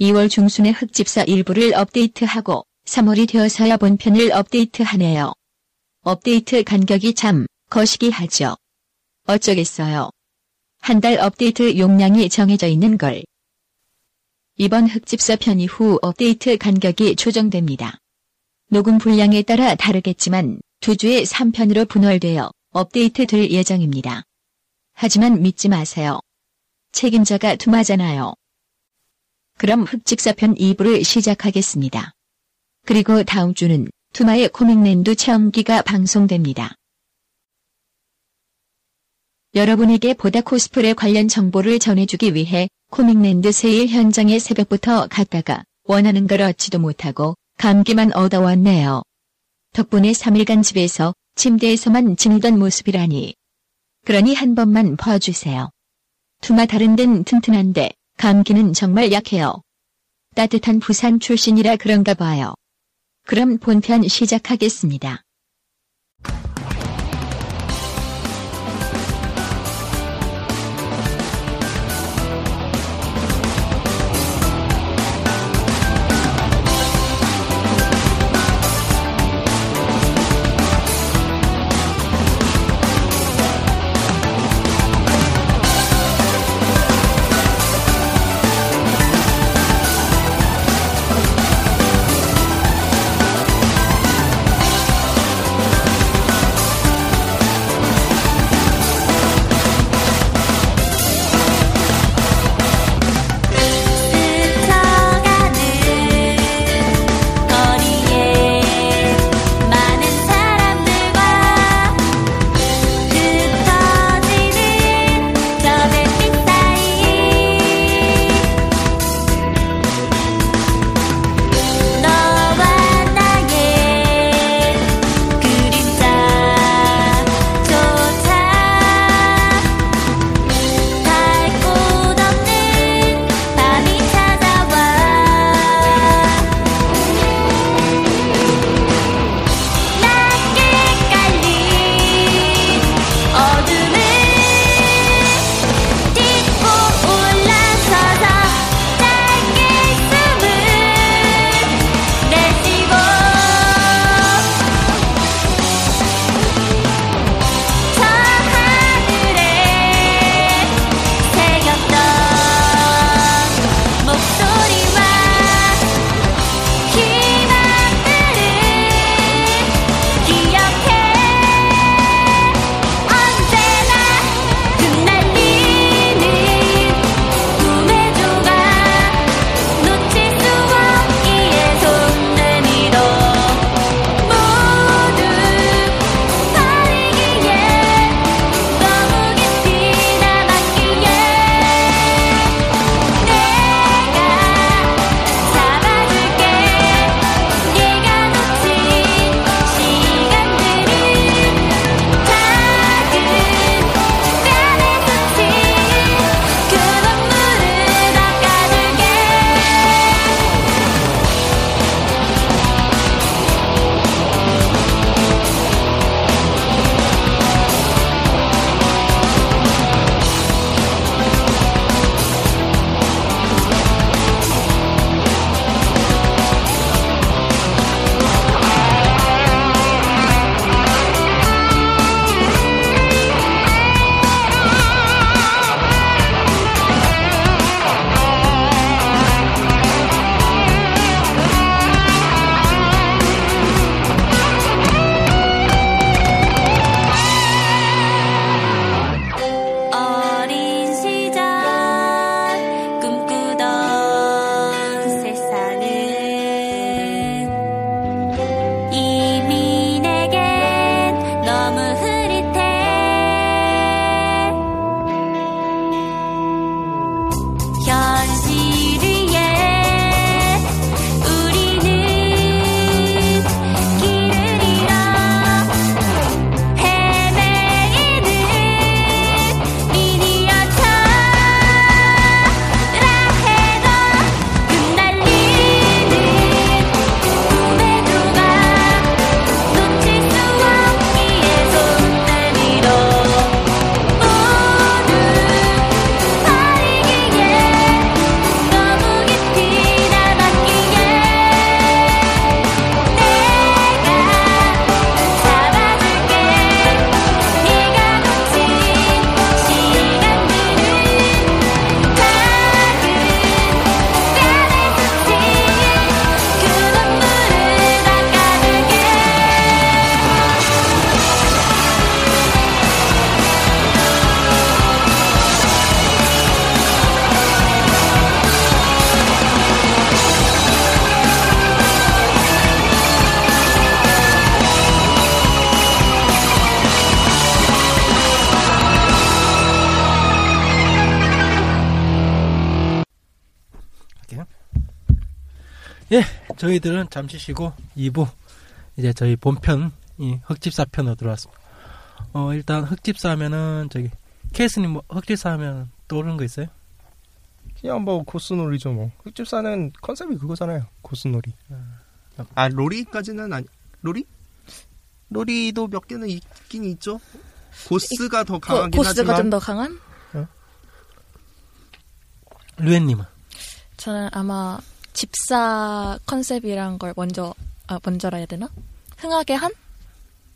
2월 중순에 흑집사 일부를 업데이트하고 3월이 되어서야 본편을 업데이트하네요. 업데이트 간격이 참 거시기 하죠. 어쩌겠어요. 한 달 업데이트 용량이 정해져 있는 걸. 이번 흑집사 편 이후 업데이트 간격이 조정됩니다. 녹음 분량에 따라 다르겠지만 두 주에 3편으로 분할되어 업데이트 될 예정입니다. 하지만 믿지 마세요. 책임자가 투마잖아요. 그럼 흑집사편 2부를 시작하겠습니다. 그리고 다음 주는 투마의 코믹랜드 체험기가 방송됩니다. 여러분에게 보다 코스프레 관련 정보를 전해주기 위해 코믹랜드 세일 현장에 새벽부터 갔다가 원하는 걸 얻지도 못하고 감기만 얻어왔네요. 덕분에 3일간 집에서 침대에서만 지내던 모습이라니. 그러니 한 번만 봐주세요. 투마 다른 데는 튼튼한데 감기는 정말 약해요. 따뜻한 부산 출신이라 그런가 봐요. 그럼 본편 시작하겠습니다. 저희들은 잠시 쉬고 2부 이제 저희 본편 이 흑집사 편으로 들어왔습니다. 어 일단 흑집사 하면은 저기 케이스님 뭐 흑집사 하면 떠오르는 거 있어요? 그냥 뭐 고스로리죠 뭐. 흑집사는 컨셉이 그거잖아요. 고스로리. 아 로리까지는 아니 로리? 로리도 몇 개는 있긴 있죠. 고스가 더 고, 강하긴 고스가 하지만 좀더 강한? 류엔님은 저는 아마 집사 컨셉이란 걸 먼저 아 먼저라 해야 되나? 흥하게 한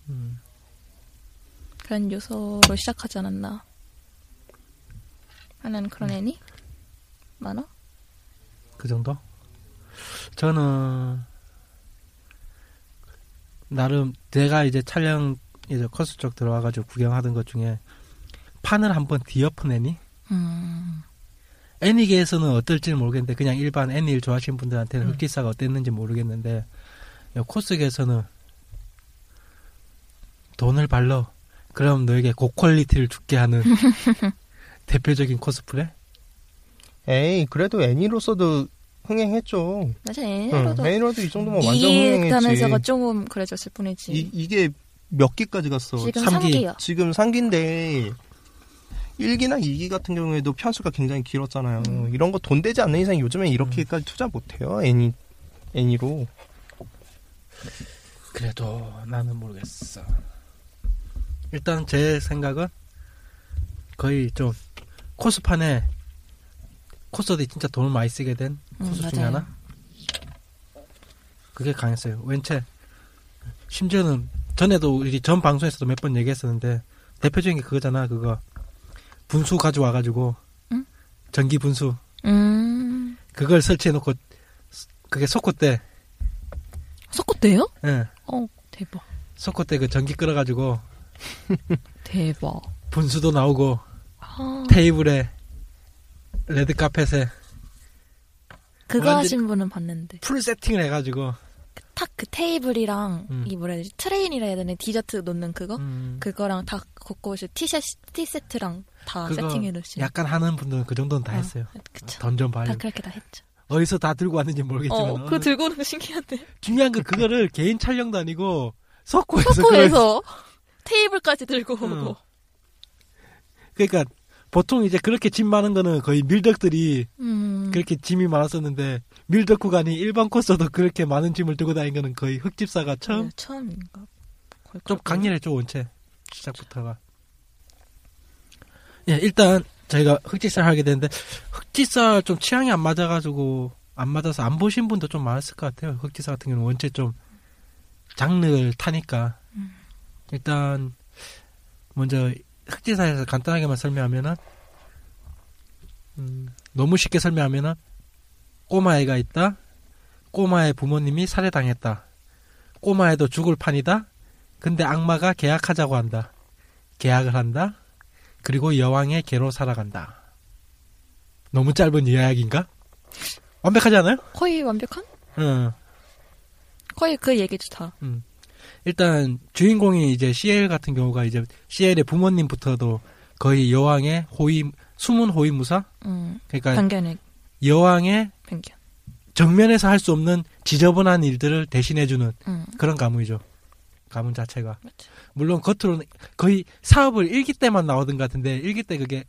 음, 그런 요소로 시작하지 않았나 하는 그런 애니 많아? 그 정도? 저는 나름 내가 이제 촬영 이제 커스 쪽 들어와가지고 구경하던 것 중에 판을 한번 뒤엎은 애니? 음, 애니계에서는 어떨지는 모르겠는데 그냥 일반 애니를 좋아하시는 분들한테는 음. 흑기사가 어땠는지 모르겠는데 이 코스계에서는 돈을 발러 그럼 너에게 고퀄리티를 죽게 하는 대표적인 코스프레? 에이 그래도 애니로서도 흥행했죠. 맞아 응, 애니로도 애니로도 이 정도면 완전 흥행했지. 조금 그래졌을 뿐이지 이, 이게 몇 기까지 갔어? 지금 삼기. 3기요 지금 3기인데 1기나 2기 같은 경우에도 편수가 굉장히 길었잖아요. 음. 이런 거 돈 되지 않는 이상 요즘엔 이렇게까지 투자 못해요. 애니 애니로. 그래도 나는 모르겠어. 일단 제 생각은 거의 좀 코스판에 코스들이 진짜 돈을 많이 쓰게 된 음, 코스 중에 맞아요. 하나. 그게 강했어요. 왠채 심지어는 전에도 우리 전 방송에서도 몇 번 얘기했었는데 대표적인 게 그거잖아. 그거 분수 가져와가지고 응? 전기 분수. 음. 그걸 설치해놓고 그게 속콧대, 섞었대요? 예, 어 대박. 속콧대 그 전기 끌어가지고 대박. 분수도 나오고 아, 테이블에 레드 카펫에 그거 하신 분은 봤는데. full 세팅을 해가지고 딱그 테이블이랑 음. 이 뭐라 해야 되지? 트레인이라 해야 되나 디저트 놓는 그거? 음, 그거랑 다 곳곳에 티세 티세트랑 다 세팅해 놓으신 약간 하는 분들은 그 정도는 다 어, 했어요. 그쵸. 던전 다 빌려 그렇게 다 했죠. 어디서 다 들고 왔는지 모르겠지만. 어 그거 들고 오는 거 신기한데. 중요한 건 그거를 개인 촬영도 아니고 서코에서 서코에서 테이블까지 들고 오고. 응. 그러니까 보통 이제 그렇게 짐 많은 거는 거의 밀덕들이 음. 그렇게 짐이 많았었는데 밀덕 구간이 일반 코스도 그렇게 많은 짐을 들고 다닌 거는 거의 흑집사가 처음? 네, 처음인가 좀. 강렬했죠 원체 시작부터가 예 일단 저희가 흑집사를 하게 되는데 흑집사 좀 취향이 안 맞아가지고 안 맞아서 안 보신 분도 좀 많았을 것 같아요 흑집사 같은 경우는 원체 좀 장르를 타니까 음. 일단 먼저 흑집사에서 간단하게만 설명하면은 음, 너무 쉽게 설명하면은 꼬마애가 있다 꼬마의 부모님이 살해당했다 꼬마애도 죽을 판이다 근데 악마가 계약하자고 한다. 계약을 한다. 그리고 여왕의 개로 살아간다. 너무 짧은 이야기인가? 완벽하지 않아요? 거의 완벽한? 응. 거의 그 얘기죠 다. 일단 주인공이 이제 CL 같은 경우가 이제 CL의 부모님부터도 거의 여왕의 호위 숨은 호위 무사? 음, 그러니까 편견의 여왕의 편견. 정면에서 할 수 없는 지저분한 일들을 대신해주는 음, 그런 가문이죠. 가문 자체가. 맞죠. 물론 겉으로는 거의 사업을 일기 때만 나오던 것 같은데 일기 때 그게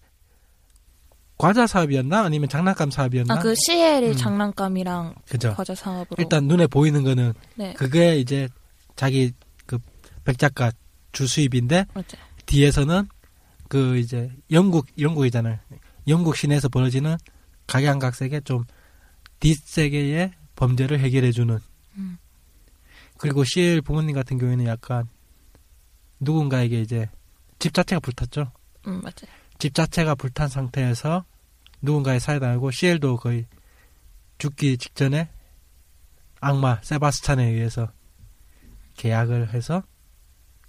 과자 사업이었나 아니면 장난감 사업이었나? 아 그 CL이 음. 장난감이랑 그죠. 과자 사업으로. 일단 눈에 보이는 거는 네, 그게 이제 자기 그 백작가 주수입인데 맞죠. 뒤에서는 그 이제 영국 영국이잖아요. 영국 시내에서 벌어지는 각양각색의 좀 뒷세계의 범죄를 해결해 주는. 음. 그리고 CL 부모님 같은 경우에는 약간 누군가에게 이제 집 자체가 불탔죠. 음, 맞죠. 집 자체가 불탄 상태에서 누군가에 살해당하고 CL도 거의 죽기 직전에 악마 세바스찬에 의해서 계약을 해서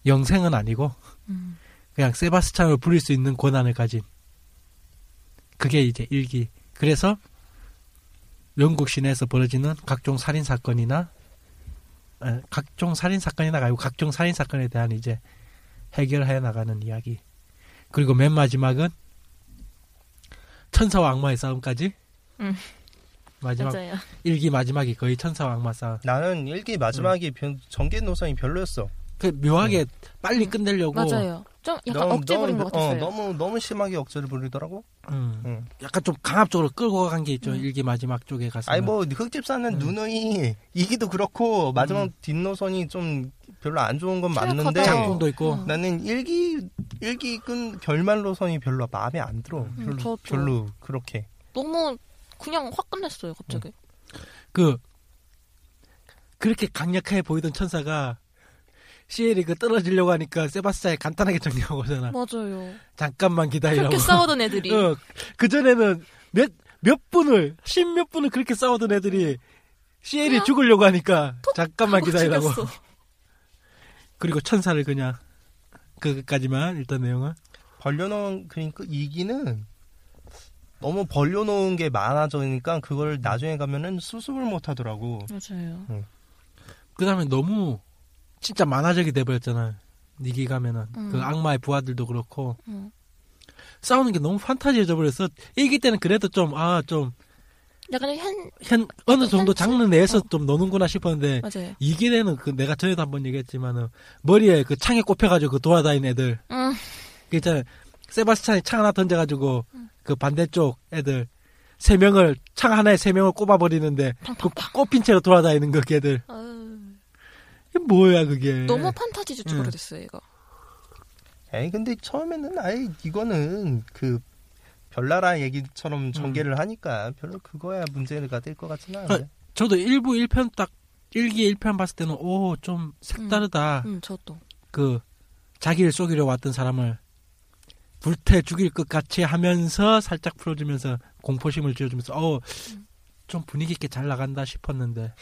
영생은 아니고 음, 그냥 세바스찬을 부릴 수 있는 권한을 가진 그게 이제 일기. 그래서 영국 시내에서 벌어지는 각종 살인 사건이나 에, 각종 살인 사건이나 아니고 각종 살인 사건에 대한 이제 해결해 나가는 이야기. 그리고 맨 마지막은 천사와 악마의 싸움까지. 음. 마지막 맞아요. 일기 마지막이 거의 천사와 악마 싸움. 나는 일기 마지막이 변- 전개 노선이 별로였어. 그 묘하게 빨리 끝내려고 맞아요. 좀 약간 억지 부린 것 같았어요. 어, 너무 너무 심하게 억지를 부리더라고. 음, 응. 약간 좀 강압적으로 끌고 간 게 있죠. 음. 일기 마지막 쪽에 가서. 아니 뭐 흑집 사는 음. 누누이 이기도 그렇고 마지막 뒷노선이 좀 별로 안 좋은 건 맞는데. 장풍도 있고. 음. 나는 일기 일기 끈 결말 노선이 별로 마음에 안 들어. 음, 별로. 별로 그렇게. 너무 그냥 확 끝냈어요, 갑자기. 그 그렇게 강력해 보이던 천사가 시엘이 그 떨어지려고 하니까 세바스찬이 간단하게 정리하고 오잖아. 맞아요. 잠깐만 기다리라고. 그렇게 싸우던 애들이. 어, 그 전에는 몇 몇 분을 십 몇 분을 그렇게 싸우던 애들이 시엘이 그냥 죽으려고 하니까 잠깐만 기다리라고. 그리고 천사를 그냥 그까지만 일단 내용은 벌려놓은 그러니까 이기는 너무 벌려놓은 게 많아져니까 그걸 나중에 가면은 수습을 못 하더라고. 맞아요. 그 다음에 너무 진짜 만화적이 돼버렸잖아. 니기 가면은 음. 그 악마의 부하들도 그렇고 음. 싸우는 게 너무 판타지해져 버렸어. 일기 때는 그래도 좀 아 좀 약간 현 현 어느 정도? 장르 내에서 어. 좀 노는구나 싶었는데 맞아요. 이기 때는 그 내가 전에도 한번 얘기했지만은 머리에 그 창에 꼽혀가지고 그 돌아다니는 애들 음. 그 있잖아요. 세바스찬이 창 하나 던져가지고 그 반대쪽 애들 세 명을 창 하나에 세 명을 꼽아버리는데 그. 꼽힌 채로 돌아다니는 그 걔들 이게 뭐야 그게 너무 판타지 주축으로 음. 됐어요, 이거. 에이 근데 처음에는 아예 이거는 그 별나라 얘기처럼 전개를 하니까 별로 그거야 문제가 될 것 같지는 않은데. 저도 일부 1편 딱 일기 1편 봤을 때는 오 좀 색다르다 음, 저도. 그 자기를 속이려 왔던 사람을 불태 죽일 것 같이 하면서 살짝 풀어주면서 공포심을 지어주면서 어좀 분위기 있게 잘 나간다 싶었는데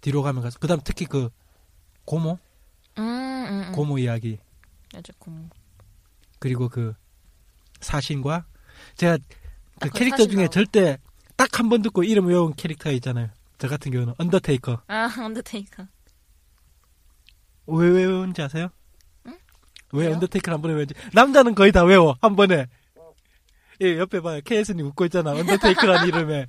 뒤로 가면 가서 그다음 특히 그 고모 음, 음, 음. 고모 이야기 맞아, 고모. 그리고 그 사신과 제가 그그 캐릭터 중에 나오고. 절대 딱 한 번 듣고 이름 외운 캐릭터가 있잖아요. 저 같은 경우는 언더테이커. 아, 언더테이커. 왜 외운지 아세요? 응? 왜 왜요? 언더테이커를 한 번에 외운지 남자는 거의 다 외워 한 번에. 예, 옆에 봐요. KS님 웃고 있잖아. 언더테이커라는 이름에.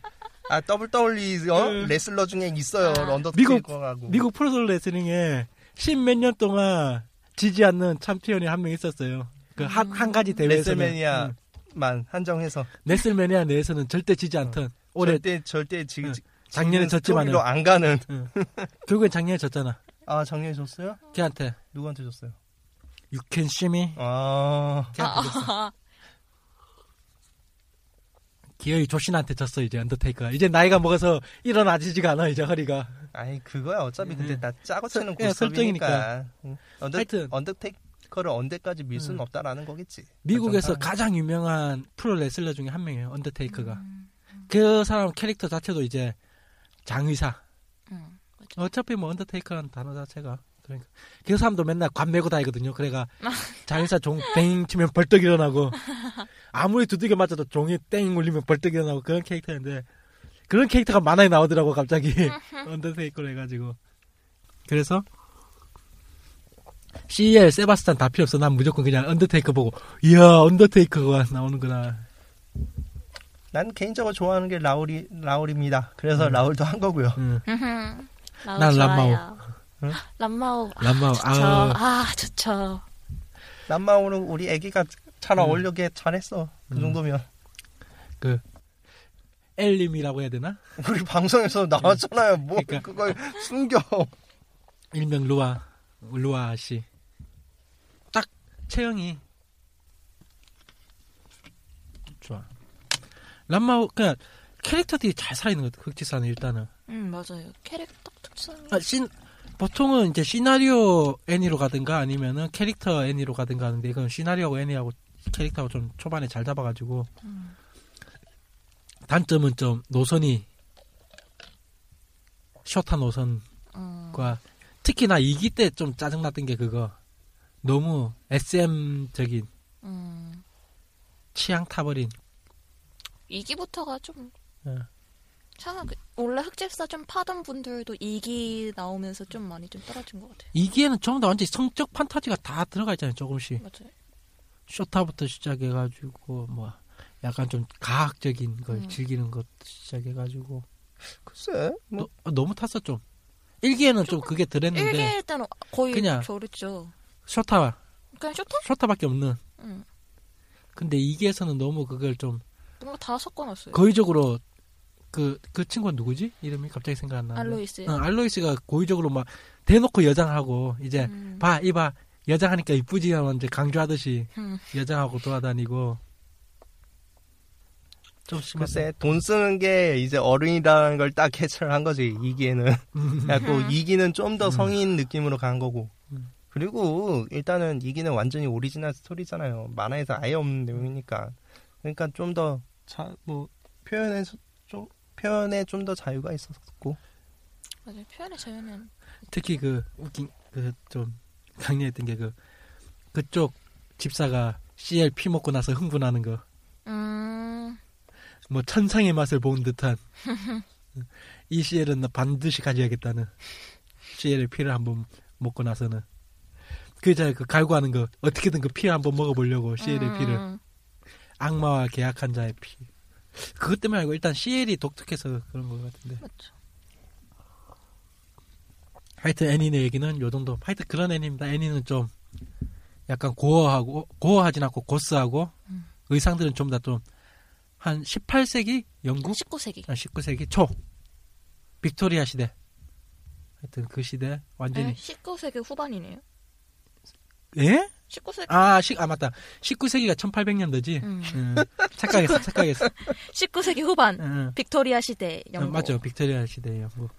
아 WWE 어? 음. 레슬러 중에 있어요. 아. 언더테이커하고. 미국 프로솔 레슬링에 십몇 년 동안 지지 않는 챔피언이 한 명 있었어요. 그한한 가지 대회에서 레슬매니아만 한정해서 레슬매니아 내에서는 절대 지지 않던 올해 절대 절대 지금 응. 작년에 졌지만은 안 가는. 결국엔 작년에 졌잖아. 아 작년에 줬어요? 걔한테 누구한테 can see me. 아 걔한테 졌어. 아, 기어이 존 시나한테 졌어 이제 언더테이커가. 이제 나이가 먹어서 일어나지지가 않아 이제 허리가. 아니 그거야 어차피 근데 음. 다 짜고 치는 예, 설정이니까. 고스톱이니까. 응. 언더 하여튼. 언더테이커를 언제까지 밀 수는 음. 없다라는 거겠지. 미국에서. 가장 유명한 프로 레슬러 중에 한 명이에요. 언더테이커가. 음, 그 사람 캐릭터 자체도 이제 장의사. 음, 맞아. 어차피 뭐 언더테이커라는 단어 자체가 그러니까 그 사람도 맨날 관 메고 다니거든요. 그래가 장의사 종 땡 치면 벌떡 일어나고 아무리 두들겨 맞아도 종이 땡 울리면 벌떡 일어나고 그런 캐릭터인데 그런 캐릭터가 만화에 나오더라고 갑자기 언더테이커로 해가지고 그래서 시엘 세바스찬 다 필요 없어. 난 무조건 그냥 언더테이커 보고 이야 언더테이커가 나오는구나. 난 개인적으로 좋아하는 게 라우 라우입니다. 그래서 음. 라우도 한 거고요. 응. 라우 난 란마오. 응? 람마오. 아, 람마오. 좋죠. 아우. 아, 좋죠. 남마오는 우리 애기가 잘 음. 어울리게 잘했어. 그 음. 정도면 엘림이라고 해야 되나? 우리 방송에서 나왔잖아요. 뭐 그러니까. 그걸 숨겨. 일명 루아 루아 씨. 딱 체형이 좋아. 람마오 그냥 캐릭터들이 잘 살아있는 것 같아. 흑지사는 일단은. 음, 맞아요. 캐릭터 특성이. 아, 신 보통은 이제 시나리오 애니로 가든가 아니면은 캐릭터 애니로 가든가 하는데 이건 시나리오하고 애니하고 캐릭터하고 좀 초반에 잘 잡아가지고 음. 단점은 좀 노선이 셔타 노선과 음. 특히나 2기 때 좀 짜증났던 게 그거 너무 SM적인 음. 취향 타버린 2기부터가 좀. 예. 참, 그- 원래 흑집사 좀 파던 분들도 2기 나오면서 좀 많이 좀 떨어진 것 같아요. 2기에는 전부 다 완전 히 성적 판타지가 다 들어가 있잖아요 조금씩 맞아요. 쇼타부터 시작해가지고 뭐 약간 좀 가학적인 걸 음. 즐기는 것 시작해가지고 글쎄 뭐 또- 어, 너무 탔어 좀. 일기에는 좀 그게 덜했는데 일기 때는 거의 그냥- 저랬죠. 쇼타 그냥 쇼터? 쇼타밖에 없는. 응. 근데 이기에서는 너무 그걸 좀 뭔가 다 섞어놨어요. 고의적으로 그 그 친구가 누구지? 이름이 갑자기 생각 안 나. 알로이스. 어, 알로이스가 고의적으로 막 대놓고 여장하고 이제 음. 봐 이봐 여장하니까 이쁘지 하면 이제 강조하듯이 음. 여장하고 돌아다니고 좀 심했어. 글쎄 돈 쓰는 게 이제 어른이라는 걸 딱 캐치를 한 거지 이기에는 그래갖고 이기는 좀더 음. 성인 느낌으로 간 거고 음. 그리고 일단은 이기는 완전히 오리지널 스토리잖아요 만화에서 아예 없는 내용이니까 그러니까 좀더뭐 표현에 좀 표현에 좀 더 자유가 있었고 맞아요. 표현의 자유는 특히 그 웃긴 그 좀 강렬했던 게 그 그쪽 집사가 CL 피 먹고 나서 흥분하는 거. 음. 뭐 천상의 맛을 본 듯한 이 CL은 나 반드시 가져야겠다는 CL의 피를 한번 먹고 나서는 그자 그 갈구하는 거 어떻게든 그 피를 한번 먹어보려고 CL의 피를 음. 악마와 계약한 자의 피 그것 때문에 알고 일단 CL이 독특해서 그런 것 같은데 맞죠. 하여튼 애니네 얘기는 요 정도 하여튼 그런 애니입니다 애니는 좀 약간 고어하고 고어하진 않고 고스하고 음. 의상들은 좀 다 좀 한 18세기 영국 19세기. 아, 19세기 초 빅토리아 시대 하여튼 그 시대 완전히 19세기 후반이네요. 예? 19세기. 아, 시, 아 맞다 19세기가 1800년도지 음. 착각했어 착각했어 19세기 후반. 응, 빅토리아 시대 응. 영국. 어, 맞죠 빅토리아 시대 영국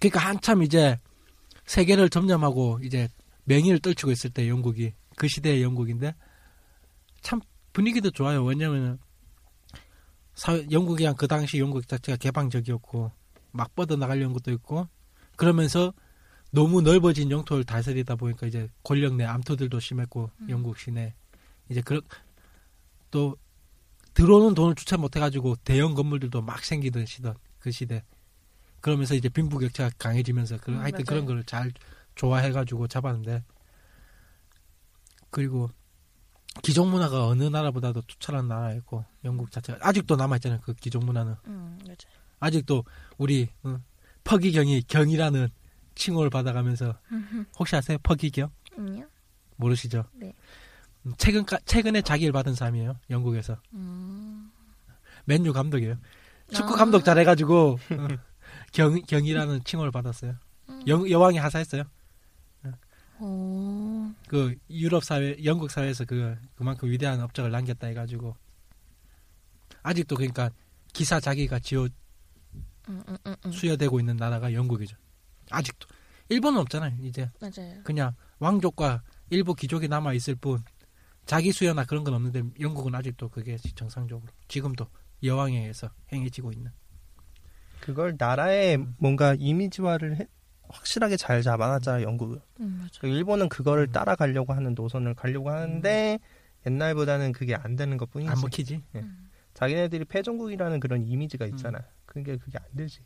그러니까 한참 이제 세계를 점령하고 이제 맹위를 떨치고 있을 때 영국이 그 시대의 영국인데 참 분위기도 좋아요 왜냐면은 사회, 영국이 그 당시 영국 자체가 개방적이었고 막 뻗어 나가려는 것도 있고 그러면서 너무 넓어진 영토를 다스리다 보니까 이제 권력 내 암투들도 심했고 음. 영국 시내 이제 그런 또 들어오는 돈을 주체 못해가지고 대형 건물들도 막 생기던 시던 그 시대 그러면서 이제 빈부격차가 강해지면서 그 음, 하여튼 맞아요. 그런 거를 잘 좋아해가지고 잡았는데 그리고 기존 문화가 어느 나라보다도 투철한 나라였고 영국 자체가 아직도 남아있잖아요 그 기존 문화는 음. 아직도 우리 어, 퍼기경이 경이라는 칭호를 받아가면서 혹시 아세요 퍼기경 음요? 모르시죠? 네. 음, 최근 최근에 자기를 받은 사람이에요 영국에서 음. 맨유 감독이에요 축구 아. 감독 잘해가지고 어, 경 경이라는 칭호를 받았어요 음. 영, 여왕이 하사했어요 오. 그 유럽 사회 영국 사회에서 그 그만큼 위대한 업적을 남겼다 해가지고 아직도 그러니까 기사 자기가 지어 음, 음, 음, 음. 수여되고 있는 나라가 영국이죠. 아직도 일본은 없잖아요. 이제 맞아요. 그냥 왕족과 일부 귀족이 남아 있을 뿐 자기 수여나 그런 건 없는데 영국은 아직도 그게 정상적으로 지금도 여왕에 의해서 행해지고 있는. 그걸 나라의 음. 뭔가 이미지화를 해- 확실하게 잘 잡아놨잖아요 영국은 음, 맞아요. 그리고 일본은 그거를 음. 따라가려고 하는 노선을 가려고 하는데 옛날보다는 그게 안 되는 것 뿐이지 안 먹히지. 음. 자기네들이 패전국이라는 그런 이미지가 있잖아 그게 그게 안 되지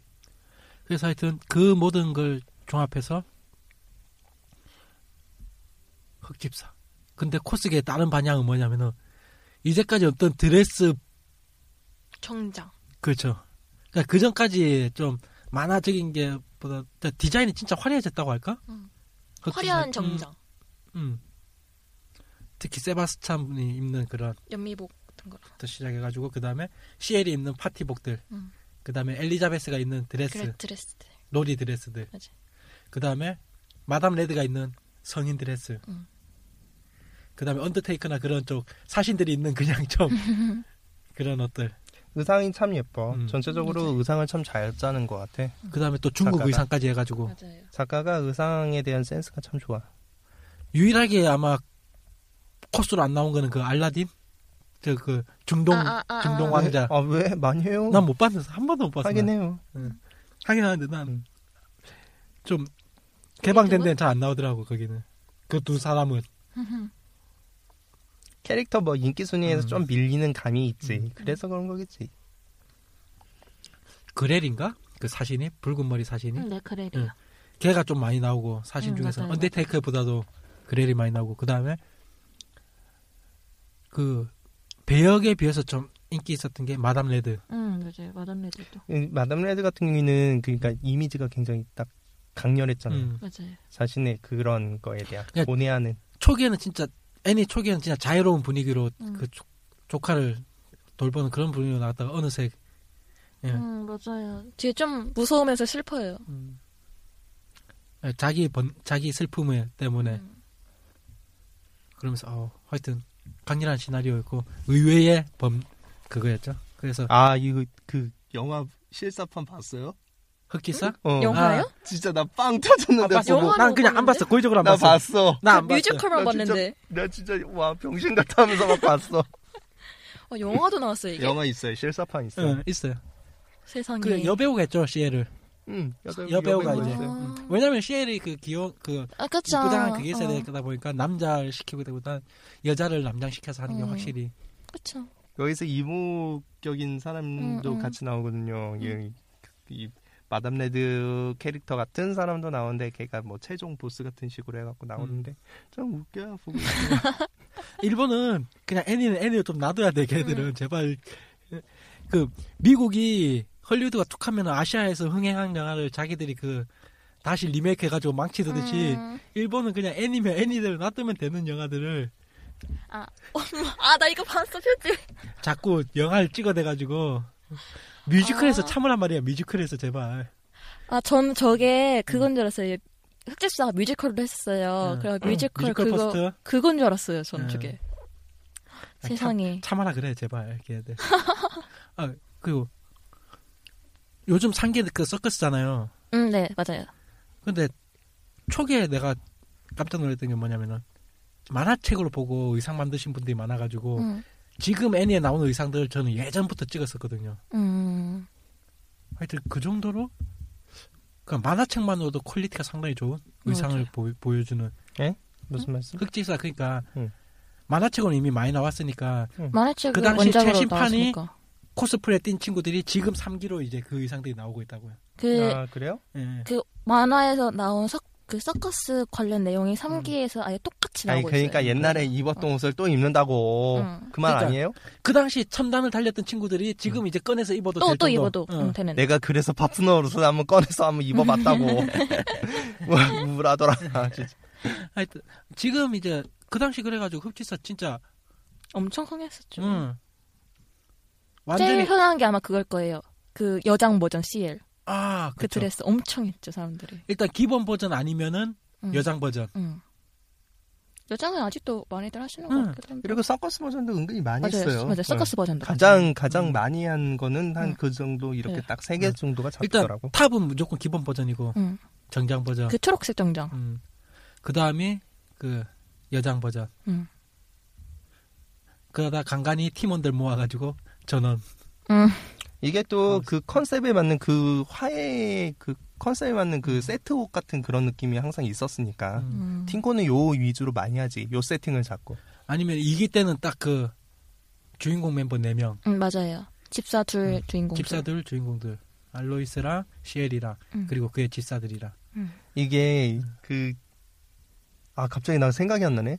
그래서 하여튼 그 모든 걸 종합해서 흑집사. 근데 코스계의 다른 반향은 뭐냐면은 이제까지 어떤 드레스 정장. 그렇죠. 그러니까 그 전까지 좀 만화적인 게 보다 디자인이 진짜 화려해졌다고 할까? 음. 화려한 음, 정장. 음. 특히 세바스찬이 입는 그런 연미복 같은 거. 부터 시작해가지고 그 다음에 시엘이 입는 파티복들, 음. 그 다음에 엘리자베스가 입는 드레스, 그래 드레스. 로리 드레스들, 맞아. 그 다음에 마담 레드가 입는 성인 드레스, 음. 그 다음에 언더테이커나 그런 쪽 사신들이 입는 그냥 좀 그런 옷들, 의상이 참 예뻐 음. 전체적으로 맞아요. 의상을 참 잘 짜는 것 같아 그 다음에 또 중국 작가가. 의상까지 해가지고 맞아요. 작가가 의상에 대한 센스가 참 좋아 유일하게 아마 코스로 안 나온 거는 그 알라딘, 저그 중동 아, 아, 아, 중동 아. 왕자. 아 왜 많이 해요 난 못 봤어, 한 번도 못 봤어. 하긴 난. 해요 하긴 하는데 난 음. 좀 개방된 데는 잘 안 나오더라고 거기는. 그 두 사람은 캐릭터 뭐 인기 순위에서 음. 좀 밀리는 감이 있지 음. 그래서 그런 거겠지 그렐인가? 그 사신이 붉은 머리 사신이. 음, 네, 그래요. 걔가 좀 많이 나오고 사신 음, 중에서 맞아요, 언더테이커보다도 그렐이 많이 나오고 그 다음에 그 배역에 비해서 좀 인기 있었던 게 마담 레드. 음 맞아요. 마담 레드도 이 마담 레드 같은 경우에는 그러니까 이미지가 굉장히 딱 강렬했잖아요. 음. 맞아요. 자신의 그런 거에 대한 야, 고뇌하는 초기에는 진짜 애니 초기에는 진짜 자유로운 분위기로 음. 그 조, 조카를 돌보는 그런 분위기로 나왔다가 어느새 예. 음 맞아요. 뒤에 좀 무서우면서 슬퍼요. 음. 예, 자기 번 자기 슬픔 때문에 음. 그러면서 어, 하여튼 강렬한 시나리오였고 의외의 범 그거였죠. 그래서 아 이거 그 영화 실사판 봤어요? 흑기사 어. 영화요? 아, 진짜 나 빵 터졌는데 아, 보고 난 그냥 안 봤는데? 봤어. 고의적으로 안 나 봤어. 봤어. 나 안 봤어. 뮤지컬만 봤는데 나 진짜 와 병신 같아 하면서 막 봤어. 어, 영화도 나왔어요 이게. 영화 있어요. 실사판 있어요. 응, 있어요. 세상에. 그 여배우가 했죠, 시에를. 응. 여배우, 여배우가 여배우 이제. 아. 응. 왜냐면 시엘이 그 귀여운 그아 그쵸. 이쁘장한 그게 있어야 어, 되다 보니까 남자를 시키고 되보다 여자를 남장 시켜서 하는 게 음. 확실히 그쵸. 여기서 이목격인 사람도 음, 음. 같이 나오거든요. 이, 이 마담 레드 캐릭터 같은 사람도 나오는데 걔가 뭐 최종 보스 같은 식으로 해갖고 나오는데 음. 좀 웃겨요. 보고 일본은 그냥 애니는 애니로 좀 놔둬야 돼 걔들은 음. 제발 그 미국이 헐리우드가 툭하면 아시아에서 흥행한 영화를 자기들이 그 다시 리메이크 해가지고 망치듯이 음. 일본은 그냥 애니면 애니대로 놔두면 되는 영화들을 아나 이거 봤어 표지. 자꾸 영화를 찍어대가지고 뮤지컬에서 아. 참으란 말이야 뮤지컬에서 제발 아 저는 저게 그건 줄 알았어요. 흑집사가 뮤지컬로 했었어요. 음. 그래 뮤지컬, 뮤지컬 그거 first 그건 줄 알았어요. 저는 음. 저게. 참- 세상에. 참아라 그래 제발 걔들 아 그리고 요즘 산게 그 서커스잖아요 음, 네 맞아요. 근데 초기에 내가 깜짝 놀랐던 게 뭐냐면은 만화책으로 보고 의상 만드신 분들이 많아가지고 음, 지금 애니에 나오는 의상들을 저는 예전부터 찍었었거든요. 음, 하여튼 그 정도로 그 만화책만으로도 퀄리티가 상당히 좋은 의상을 맞아요. 보, 여주는 무슨 말씀? 흑집사 그러니까 응. 만화책으로 이미 많이 나왔으니까 만화책을 그 당시 최신판이 나왔으니까. 코스프레 뛴 친구들이 지금 3기로 이제 그 의상들이 나오고 있다고요. 그, 아 그래요? 예. 그 만화에서 나온 석, 그 서커스 관련 내용이 3기에서 아예 똑같이 아니 나오고 그러니까 있어요. 옛날에 입었던 옷을 또 입는다고 응. 그 말 그러니까 아니에요? 그 당시 첨단을 달렸던 친구들이 지금 이제 꺼내서 입어도 또, 될 또 정도. 입어도 응. 응, 되는. 내가 그래서 파프너로서 한번 꺼내서 한번 입어봤다고 뭐, 우울하더라 진짜. 하여튼 지금 이제 그 당시 그래가지고 흡지사 진짜 엄청 흥했었죠. 응. 제일 완전히 흔한 게 아마 그걸 거예요. 그 여장 버전 CL. 아 그 그쵸. 드레스 엄청 했죠, 사람들이. 일단 기본 버전 아니면은 응. 여장 버전. 응. 여장은 아직도 많이들 하시는 것 응. 같기도 한데. 그리고 서커스 버전도 은근히 많이 맞아요. 했어요. 맞아요. 서커스 버전도. 가장 가장 음. 많이 한 거는 한 응. 그 정도 이렇게 네. 딱세개 응. 정도가 일단 잡히더라고. 탑은 무조건 기본 버전이고 응. 정장 버전. 그 초록색 정장. 음. 그 다음이 그 여장 버전. 응. 그러다 간간히 팀원들 모아가지고 전원. 응. 이게 또 어, 그 컨셉에 맞는 그 화해 그 컨셉에 맞는 그 세트 옷 같은 그런 느낌이 항상 있었으니까 음. 음. 팀코는 요 위주로 많이 하지. 요 세팅을 잡고. 아니면 이기 때는 딱 그 주인공 멤버 4명. 응, 맞아요. 집사 둘 음. 주인공. 집사 들, 주인공들. 알로이스랑 시엘이랑 응. 그리고 그의 집사들이랑. 이게 음. 그아 갑자기 나 생각이 안 나네.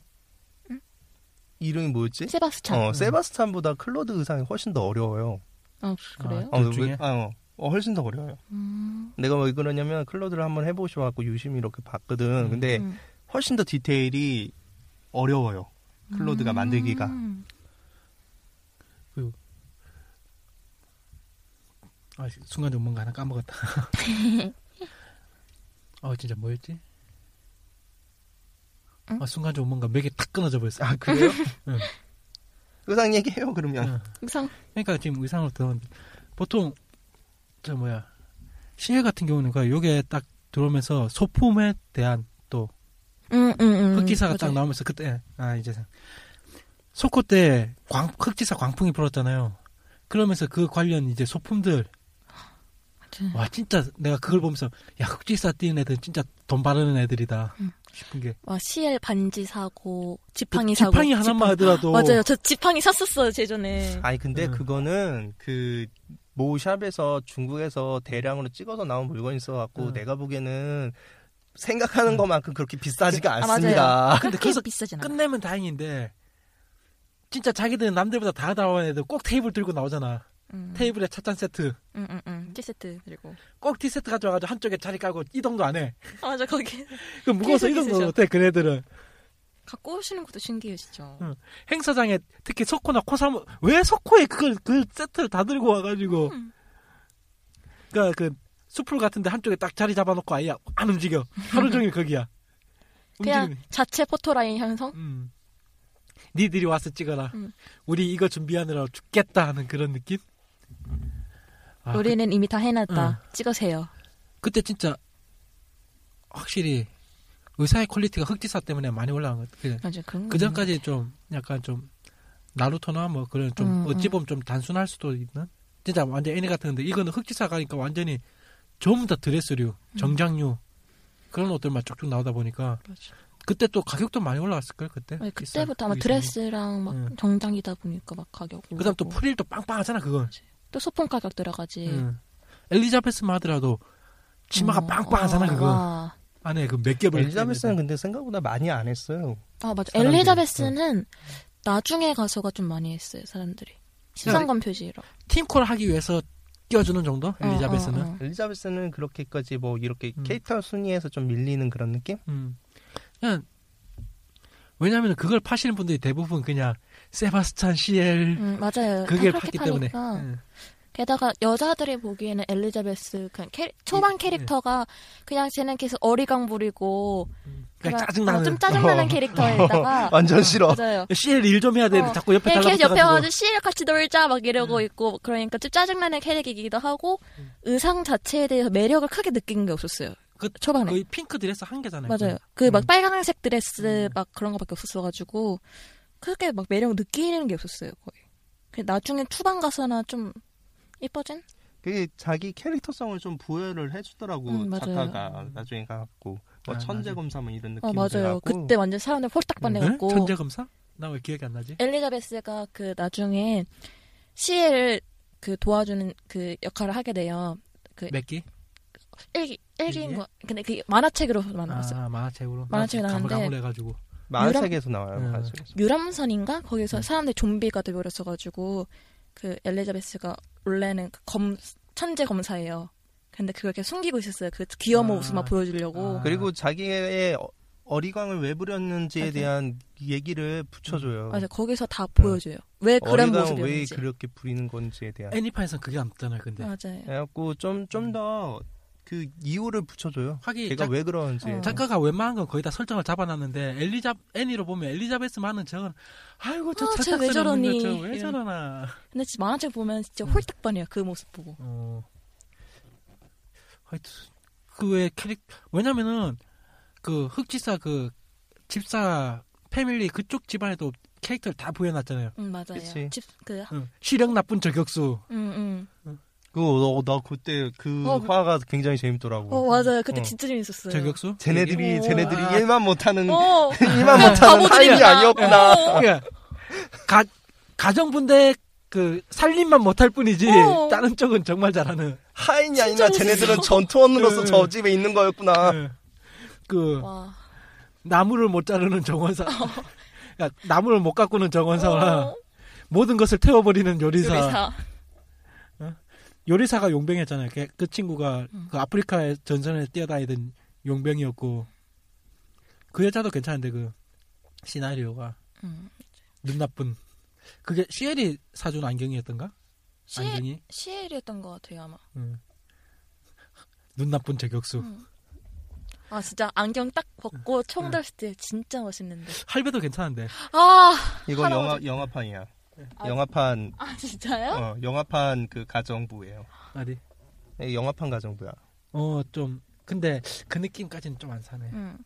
응? 이름이 뭐였지? 세바스찬. 어 세바스찬보다 클로드 의상이 훨씬 더 어려워요. 어, 그래요? 어, 둘 중에? 왜- 아, 어, 어, 훨씬 더 어려워요. 음. 내가 왜 그러냐면 클로드를 한번 해보셔갖고 유심히 이렇게 봤거든. 음. 근데 음. 훨씬 더 디테일이 어려워요. 클로드가 만들기가. 음. 아, 순간적으로 뭔가 하나 까먹었다. 어, 진짜 뭐였지? 응? 아, 순간적으로 뭔가 맥이 탁 끊어져 버렸어. 아 그래요? 응. 의상 얘기해요 그러면. 응. 의상. 그러니까 지금 의상으로 들어오는데 보통 저 뭐야 시엘 같은 경우는 그 요게 딱 들어오면서 소품에 대한 또 음, 음, 음. 흑지사가 딱 맞아요. 나오면서 그때 아 이제 소코 때 광, 흑지사 광풍이 불었잖아요. 그러면서 그 관련 이제 소품들. 와 진짜 내가 그걸 보면서 야 흑지사 뛰는 애들 진짜 돈 바르는 애들이다 음. 싶은 게 와, CL 반지 사고, 그 지팡이 사고. 지팡이 하나만 하더라도 맞아요. 저 지팡이 샀었어요, 제전에. 아니 근데 응. 그거는 그 모 샵에서 중국에서 대량으로 찍어서 나온 물건이 있어갖고 응. 내가 보기에는 생각하는 것만큼 그렇게 비싸지가 아, 않습니다. 맞아요. 근데 그렇게 그래서 비싸진 않아. 끝내면 다행인데 진짜 자기들은 남들보다 다 나온 애들 꼭 테이블 들고 나오잖아. 음. 테이블에 찻잔 세트. 응, 응, 응. 티세트 그리고. 꼭 티세트 가져와가지고 한쪽에 자리 깔고 이동도 안 해. 아, 맞아, 거기. 그 무거워서 이동도. 못해, 그네들은. 갖고 오시는 것도 신기해요, 진짜. 응. 행사장에 특히 석호나 코사무, 왜 석호에 그걸, 그 세트를 다 들고 와가지고. 음. 그니까 그, 수풀 같은데 한쪽에 딱 자리 잡아놓고 아예 안 움직여. 하루 종일 거기야. 그냥 움직이는- 자체 포토라인 형성? 음. 니들이 와서 찍어라. 음. 우리 이거 준비하느라 죽겠다 하는 그런 느낌? 아, 우리는 이미 다 해놨다. 응. 찍으세요. 그, 때 진짜 확실히 의상의 quality가 흑집사 때문에 많이 올라간 것 같아요. 맞아, 그 전까지 좀 약간 좀 나루토나 뭐 그런 좀 음, 어찌 음. 보면 좀 단순할 수도 있는 진짜 완전 애니 같은데 이거는 흑집사 가니까 완전히 전부 다 드레스류, 정장류 그런 옷들만 쭉쭉 나오다 보니까 맞아. 그때 또 가격도 많이 올라갔을 걸 그때. 아니, 비싸, 그때부터 아마 흑집사는. 드레스랑 막 응. 정장이다 보니까 막 가격. 그다음 또 프릴도 빵빵하잖아 그건. 또 소품 가격 들어가지. 응. 엘리자베스만 하더라도 치마가 어, 빵빵하잖아 어, 그거. 와. 안에 그 몇 겹을. 엘리자베스는 근데 생각보다 많이 안 했어요. 아 맞아. 사람들이. 엘리자베스는 나중에 가서가 좀 많이 했어요 사람들이. 시선관 표지로. 팀콜 하기 위해서 끼워주는 정도? 엘리자베스는. 어, 어, 어. 엘리자베스는 그렇게까지 뭐 이렇게 음. 캐릭터 순위에서 좀 밀리는 그런 느낌? 음. 그냥 왜냐하면 그걸 파시는 분들이 대부분 그냥 세바스찬 CL 음, 맞아요. 그게 다 팠기 때문에. 응. 게다가 여자들이 보기에는 엘리자베스 그냥 캐- 초반 예. 캐릭터가 그냥 쟤는 계속 어리광 부리고 그냥 그냥 짜증나는. 어, 좀 짜증나는 어. 캐릭터에다가 완전 싫어. 맞아요. 시엘 일 좀 해야 되는데 어. 자꾸 옆에 그냥 계속 옆에. 와서 시엘 같이 놀자 막 이러고 음. 있고 그러니까 좀 짜증나는 캐릭이기도 하고 음. 의상 자체에 대해서 매력을 크게 느낀 게 없었어요. 그 초반에. 거의 핑크 드레스 한 개잖아요. 맞아요. 그거. 그막 음. 빨강색 드레스 음. 막 그런 거밖에 없었어가지고 크게 막 매력 느끼는 게 없었어요 거의. 그 나중에 초반 가서나 좀 이뻐진? 그게 자기 캐릭터성을 좀 부여를 해주더라고 음, 맞아요. 작가가 나중에 가갖고 뭐 아, 천재. 검사 뭐 이런 어 느낌이 맞아요. 돼갖고 그때 완전 사람들 홀딱 네? 반해갖고 천재 검사? 나 왜 기억이 안 나지? 엘리자베스가 그 나중에 시엘을 그 도와주는 그 역할을 하게 돼요. 그 몇 기? 일기 일기인? 거. 근데 그 만화책으로 나왔어요. 아 만화책으로. 만화책에 나왔는데 가물가물해가지고. 만화책에서 나와요. 음. 만화책에서. 유람선인가 거기서 음. 사람들이 좀비가 되버렸어가지고 그 엘리자베스가 원래는 그검 천재 검사예요. 근데 그걸 이렇게 숨기고 있었어요. 그 귀여운 아. 모습만 보여주려고. 아. 그리고 자기의 어- 어리광을 왜 부렸는지에 맞아요. 대한 얘기를 붙여줘요. 맞아 거기서 다 보여줘요. 왜 그런 어리광을 왜 모습이었는지. 그렇게 부리는 건지에 대한. 애니판에서는 그게 없잖아요. 근데 맞아요. 그래갖고 좀 좀 더 그 이유를 붙여줘요. 하긴 작- 왜 그러는지. 어. 작가가 웬만한 건 거의 다 설정을 잡아놨는데 엘리자 애니로 보면 엘리자베스만은 저건 아이고 저 아, 쟤왜 저러니? 거 저왜. 저러나. 근데 진짜 만화책 보면 진짜 음. 홀딱 반해요. 그 모습 보고. 어. 하여튼 그외 캐릭 왜냐면은 그 흑지사 그 집사 패밀리 그쪽 집안에도 캐릭터를 다 부여놨잖아요. 응 맞아요. 그치. 집, 그, 응. 시력 나쁜 저격수. 응, 응. 그거 나, 나 그때 그 어, 그- 화가 굉장히 재밌더라고. 어, 맞아요. 그때 어. 진짜 재밌었어요. 저격수? 쟤네들이 어. 쟤네들이 아. 일만 못하는 어, 일만 못하는 하인이 바보들이구나. 아니었구나. 어. 그러니까 가 가정분대 그 살림만 못할 뿐이지 어. 다른 쪽은 정말 잘하는. 하인이 아니라 쟤네들은 전투원으로서 응. 저 집에 있는 거였구나. 예. 그 와. 나무를 못 자르는 정원사. 그러니까 나무를 못 가꾸는 정원사나 어, 모든 것을 태워버리는 요리사. 요리사. 요리사가 용병이었잖아요. 걔- 그 친구가 음. 그 아프리카의 전선에 뛰어다니던 용병이었고 그 여자도 괜찮은데 그 시나리오가 음. 눈 나쁜 그게 시엘이 사준 안경이었던가? 시, 안경이 시엘이었던 것 같아요, 아마. 음. 눈 나쁜 저격수 음. 아, 진짜 안경 딱 벗고 총 들었을 때 진짜 멋있는데. 할배도 괜찮은데 아, 이거 할아버지. 영화 영화판이야. 아, 영화판 아, 진짜요? 어, 영화판 그 가정부예요. 어디 네, 영화판 가정부야. 어 좀 근데 그 느낌까지는 좀 안 사네. 음.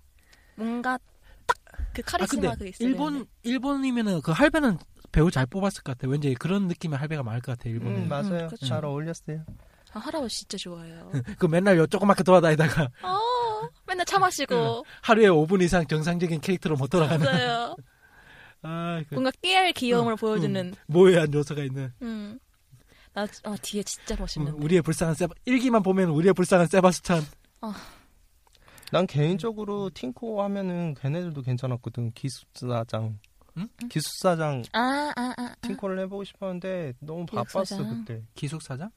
뭔가 딱그아 카리스마 근데 그 있어요. 일본 일본이면은 그 할배는 배우 잘 뽑았을 것 같아. 왠지 그런 느낌의 할배가 많을 것 같아 일본은. 음, 맞아요. 그쵸. 잘 어울렸어요. 아, 할아버지 진짜 좋아요. 그 맨날 요 조그맣게 돌아다니다가 아, 맨날 차 마시고. 하루에 5분 이상 정상적인 캐릭터로 못 돌아가는. 맞아요. 아, 그 뭔가 깨알 귀여움을 응, 보여주는. 모해한 요소가 있는. 음. 나, 아, 뒤에 진짜 음, 멋있는데. 우리의 불쌍한 세바 일기만 보면 우리의 불쌍한 세바스찬. 난 개인적으로 팅코 하면은 걔네들도 괜찮았거든. 기숙사장. 기숙사장 아, 아, 아. 아. 팀콜을 해보고 싶었는데 너무 바빴어 기숙사장. 그때. 기숙사장?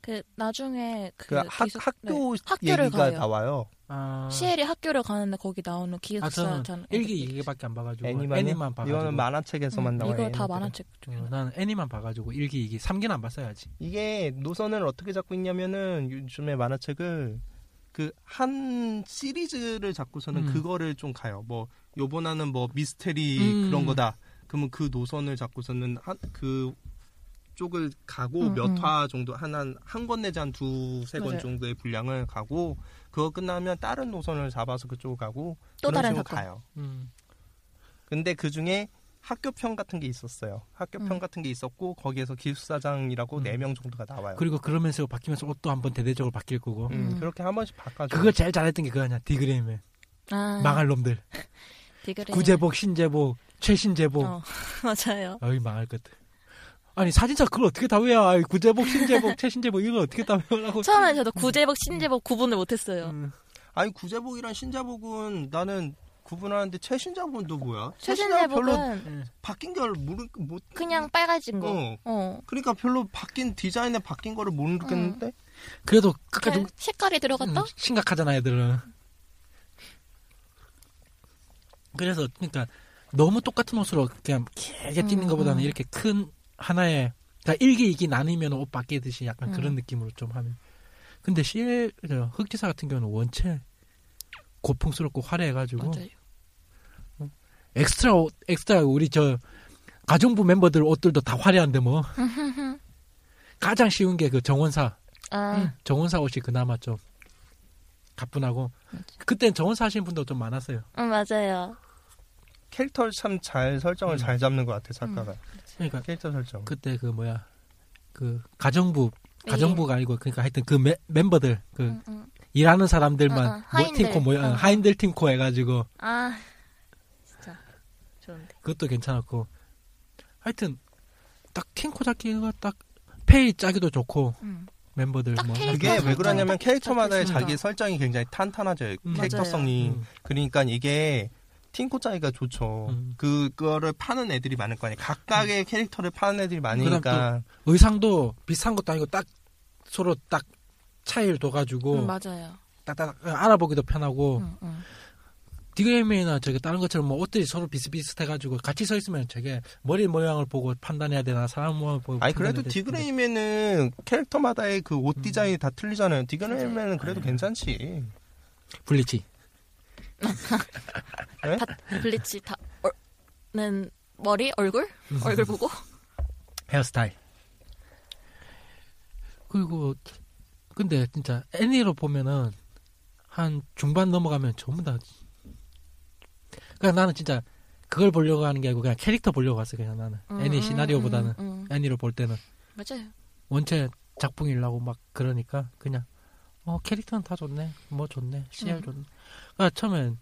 그 나중에 그, 그 학, 기숙- 학교 네, 학교를 얘기가 가요. 나와요. 아, 시엘이 학교를 가는데 거기 나오는 아 기숙사 저는 1기 2기밖에 안 봐가지고 애니만 애니만 봐가지고 이거는 만화책에서만 나와요. 음, 이거 다. 만화책 중에. 어, 나는 애니만 봐가지고 1기 2기 3기는 안 봤어야지 이게 노선을 어떻게 잡고 있냐면은 요즘에 만화책을 그 한 시리즈를 잡고서는 음. 그거를 좀 가요. 뭐 요번에는 뭐 미스테리 음. 그런 거다. 그러면 그 노선을 잡고서는 한 그 쪽을 가고 음, 몇 음. 화 정도 한한 한 권 내지 한 두세 권. 정도의 분량을 가고 그거 끝나면 다른 노선을 잡아서 그쪽을 가고 또 그런 다른 식으로 사건. 가요. 음. 근데 그 중에 학교편 같은 게 있었어요. 학교편 음. 같은 게 있었고 거기에서 기숙사장이라고 음. 네명 정도가 나와요. 그리고 그러면서 바뀌면서 옷도 한번 대대적으로 바뀔 거고 음, 음. 그렇게 한 번씩 바꿔줘. 그거 제일 잘했던 게 그거 아니야 디그레이맨 아, 망할 놈들 디그레이. 구 제복 신 제복 최신 제복 어, 맞아요. 어이 망할 것들 아니 사진사 그걸 어떻게 다 외워 아이, 구제복 신제복 최신제복 이걸 어떻게 다 외우라고 처음에 저도 구제복, 신제복 구분을 못했어요. 음. 아니 구제복이랑 신자복은 나는 구분하는데 최신자복은 또 뭐야? 최신제복은 바뀐 걸 모르 못. 그냥 빨개진 거. 어. 어. 그러니까 별로 바뀐 디자인에 바뀐 거를 모르겠는데. 그래도 끝까지 색깔이 들어갔다? 음, 심각하잖아 애들은 그래서 그러니까 너무 똑같은 옷으로 그냥 길게 뛰는 음, 것보다는 음. 이렇게 큰 하나의 그러니까 일기 이기 나뉘면 옷 바뀌듯이 약간 음. 그런 느낌으로 좀 하면 근데 시엘 저 흑집사 같은 경우는 원체 고풍스럽고 화려해가지고 맞아요. 엑스트라 옷, 엑스트라 우리 저 가정부 멤버들 옷들도 다 화려한데 뭐 가장 쉬운 게 그 정원사 아, 정원사 옷이 그나마 좀 가뿐하고 그땐 정원사 하시는 분도 좀 많았어요. 응, 맞아요. 캐릭터를 참 잘 설정을 음. 잘 잡는 것 같아 작가가. 그러니까 캐릭터 설정. 그때 그 뭐야 그 가정부 가정부가 아니고 그러니까 하여튼 그 멤- 멤버들 그 응, 응. 일하는 사람들만 응, 응. 뭐. 팀코 뭐 응. 하인들 팀코 해가지고 아, 진짜 좋은데. 그것도 괜찮았고 하여튼 딱 팀코 잡기가 딱 페이 짜기도 좋고 응. 멤버들 딱뭐 그게 왜 그러냐면 딱 캐릭터마다의. 자기 설정이 굉장히 탄탄하죠. 음. 캐릭터성이. 음. 그러니까 이게 팀코 짜기가 좋죠. 음. 그거를 파는 애들이 많을 거 아니에요. 각각의 캐릭터를 파는 애들이 많으니까. 의상도 비싼 것도 아니고 딱 서로 딱 차이를 둬가지고 응, 맞아요. 딱딱 알아보기도 편하고 응, 응. 디그레이맨이나 저게 다른 것처럼 뭐 옷들이 서로 비슷비슷해가지고 같이 서 있으면 저게 머리 모양을 보고 판단해야 되나 사람 모양을 보고 아니 그래도 디그레이맨에는 캐릭터마다의 그옷 음. 디자인이 다 틀리잖아요. 디그레이맨에는 그래도 괜찮지. 블리치 블리치 다, 얼, 는 머리, 얼굴? 얼굴 보고? 헤어스타일 그리고 근데 진짜 애니로 보면은 한 중반 넘어가면 전부 다 그러니까 나는 진짜 그걸 보려고 하는 게 아니고 그냥 캐릭터 보려고 갔어 그냥 나는 응, 애니 응, 시나리오보다는 응, 응. 애니로 볼 때는 맞아요. 원체 작품이라고 막 그러니까 그냥 어 캐릭터는 다 좋네 뭐 좋네 CL 음. 좋네 그러니까 처음엔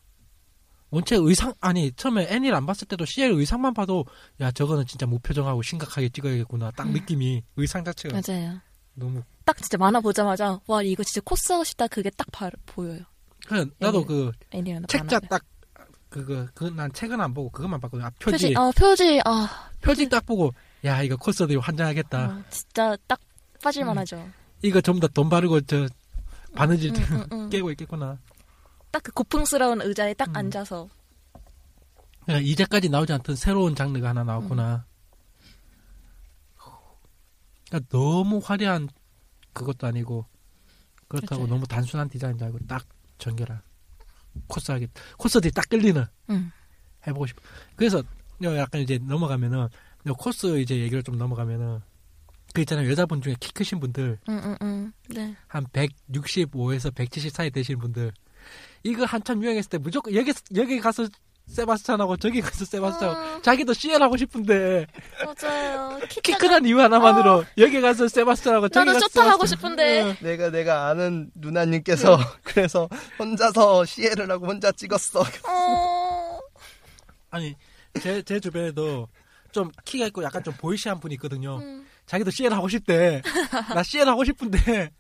원체 의상 아니 처음에 애니를 안 봤을 때도 CL 의상만 봐도 야 저거는 진짜 무표정하고 심각하게 찍어야겠구나 딱 음. 느낌이 의상 자체가 맞아요. 너무 딱 진짜 만화 보자마자 와 이거 진짜 코스 하고 싶다 그게 딱 바, 보여요. 그래 나도. 그 책자. 딱 그거 그난 책은 안 보고 그것만 봤거든 아, 표지 표지, 어 표지, 아 표지 딱 보고 야 이거 코스들이 환장하겠다 어, 진짜 딱 음. 빠질만하죠. 이거 전부 다 돈 바르고 저 바느질 응, 응, 응. 깨고 있겠구나 딱 그 고풍스러운 의자에 딱 음. 앉아서 그러니까 이제까지 나오지 않던 새로운 장르가 하나 나왔구나. 그러니까 너무 화려한 그것도 아니고 그렇다고 맞아요. 너무 단순한 디자인도 아니고 딱 전결한 코스하게 코스들이 딱 끌리는 응. 해보고 싶어. 그래서 요 약간 이제 넘어가면은 요 코스 이제 얘기를 좀 넘어가면은 그 있잖아요 여자분 중에 키 크신 분들 응, 응, 응. 네. 한 165에서 170 사이 되시는 분들 이거 한참 유행했을 때 무조건 여기 여기 가서 세바스찬하고 저기 가서 세바스찬하고 음, 자기도 CL 하고 싶은데 맞아요. 키키 크다는 이유 하나만으로 여기 가서 세바스찬하고 저기 나도 가서 쇼타 하고 세바스찬- 싶은데. 내가 내가 아는 누나님께서 그래서 혼자서 시에를 하고 혼자 찍었어. 어. 아니 제 제 주변에도 좀 키가 있고 약간 좀 보이시한 분이 있거든요. 음. 자기도 CL 하고 싶대. 나 CL 하고 싶은데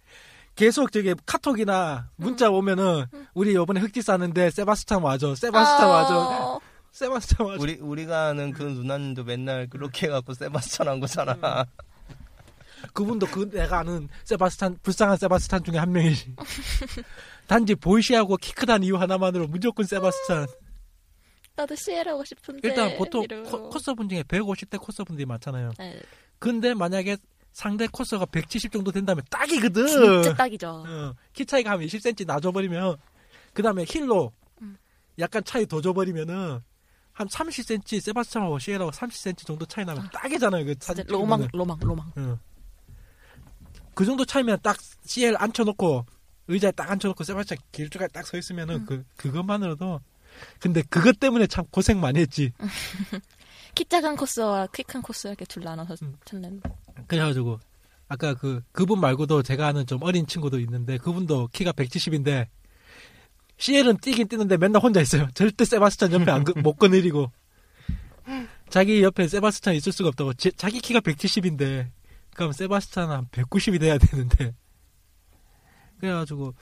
계속 저기 카톡이나 문자 오면은 우리 이번에 흑지 싸는데 세바스찬 와줘. 세바스찬 와줘. 어. 세바스찬 맞아. 우리 우리가 아는 그 누나님도 맨날 그렇게 해 갖고 세바스찬 한 거잖아. 그분도 그 내가 아는 세바스찬 불쌍한 세바스찬 중에 한 명이지. 단지 boyish하고 키 크다는 이유 하나만으로 무조건 세바스찬. 나도 하고 싶은데. 일단 보통 이러고. 코, 코스 분 중에 150대 코스 분들이 많잖아요. 네, 근데 만약에 상대 코스가 170 정도 된다면 딱이거든. 진짜 딱이죠. 어, 키 차이가 한 20cm 나줘버리면 그 다음에 힐로 음. 약간 차이 더 줘버리면은 한 30cm 세바스찬하고 시엘하고 30cm 정도 차이 나면 딱이잖아요. 그 사진 로망. 로망, 로망. 응. 그 정도 차이면 딱 CL 앉혀놓고 의자에 딱 앉혀놓고 세바스찬 길쭉하게 딱 서 있으면은 음. 그 그것만으로도 근데 그것 때문에 참 고생 많이 했지. 키 작은 코스와 키 큰 코스 이렇게 둘 나눠서 음. 찾는. 그래가지고 아까 그 그분 말고도 제가 아는 좀 어린 친구도 있는데 그분도 키가 170인데 CL은 뛰긴 뛰는데 맨날 혼자 있어요. 절대 세바스찬 옆에 안, 그- 못 거느리고 자기 옆에 세바스찬 있을 수가 없다고. 제- 자기 키가 170인데 그럼 세바스찬 한 190이 돼야 되는데 그래가지고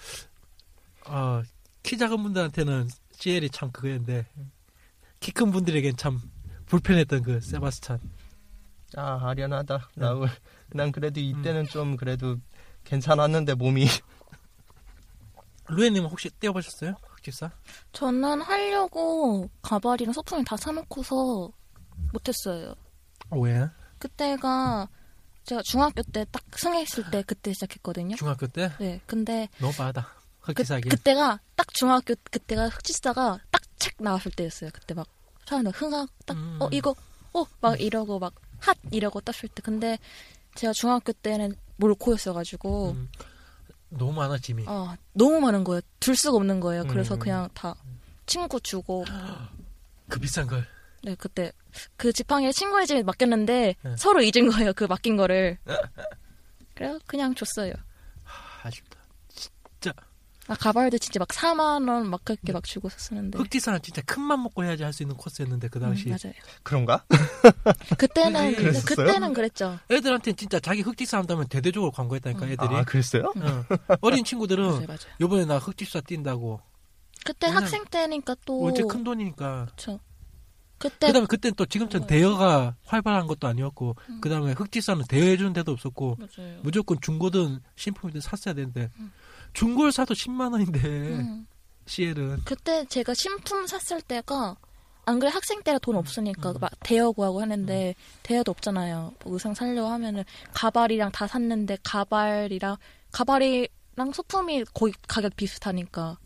어, 키 작은 분들한테는 CL이 참 그거였는데 키 큰 분들에겐 참 불편했던 그 세바스찬. 아 아련하다 라울. 난 그래도 이때는 좀 그래도 괜찮았는데 몸이 루에님 혹시 뛰어보셨어요? 흑집사? 저는 하려고 가발이랑 소품을 다 사놓고서 못했어요. 어, 왜? 그때가 제가 중학교 때 딱 승했을 때 그때 시작했거든요. 중학교 때? 네, 근데 너무 빠르다. 그, 흑기사기. 그때가 딱 중학교 그때가 흑지사가 딱 책 나왔을 때였어요. 그때 막 사람들 흥학 딱 음. 어 이거 어 막 이러고 막 핫 이러고 떴을 때 근데 제가 중학교 때는 몰코였어가지고 음, 너무 많아, 짐이. 아 너무 많은 거예요. 둘 수가 없는 거예요. 그래서 음. 그냥 다 친구 주고 그 비싼 걸. 네 그때 그 지팡이를 친구의 집에 맡겼는데 네. 서로 잊은 거예요. 그 맡긴 거를. 그래서 그냥 줬어요. 하, 아쉽다. 아 가발도 진짜 막 4만 원 막 그렇게 막 주고 썼었는데. 흑지사는 진짜 큰맘 먹고 해야지 할 수 있는 코스였는데, 그 당시. 음, 맞아요. 그런가? 그때는 그랬었어요? 그때는 그랬죠. 애들한테는 진짜 자기 흑지사 한다면 대대적으로 광고했다니까, 음. 애들이. 아 그랬어요? 어. 어린 친구들은 맞아요, 맞아요. 요번에 나 흑집사 뛴다고. 그때 학생 때니까 또 언제 큰 돈이니까. 그쵸. 그때 그 다음에 그때는 또 지금처럼 대여가 활발한 것도 아니었고, 음. 그 다음에 흑지사는 대여해주는 데도 없었고, 맞아요. 무조건 중고든 신품이든 샀어야 되는데, 음. 중고를 사도 10만 원인데, 음. CL은. 그때 제가 신품 샀을 때가 안 그래 학생 때라 돈 없으니까 음. 막 대여 구하고 하는데 대여도 없잖아요. 뭐 의상 살려고 하면은 가발이랑 다 샀는데 가발이랑 가발이랑 소품이 거의 가격 비슷하니까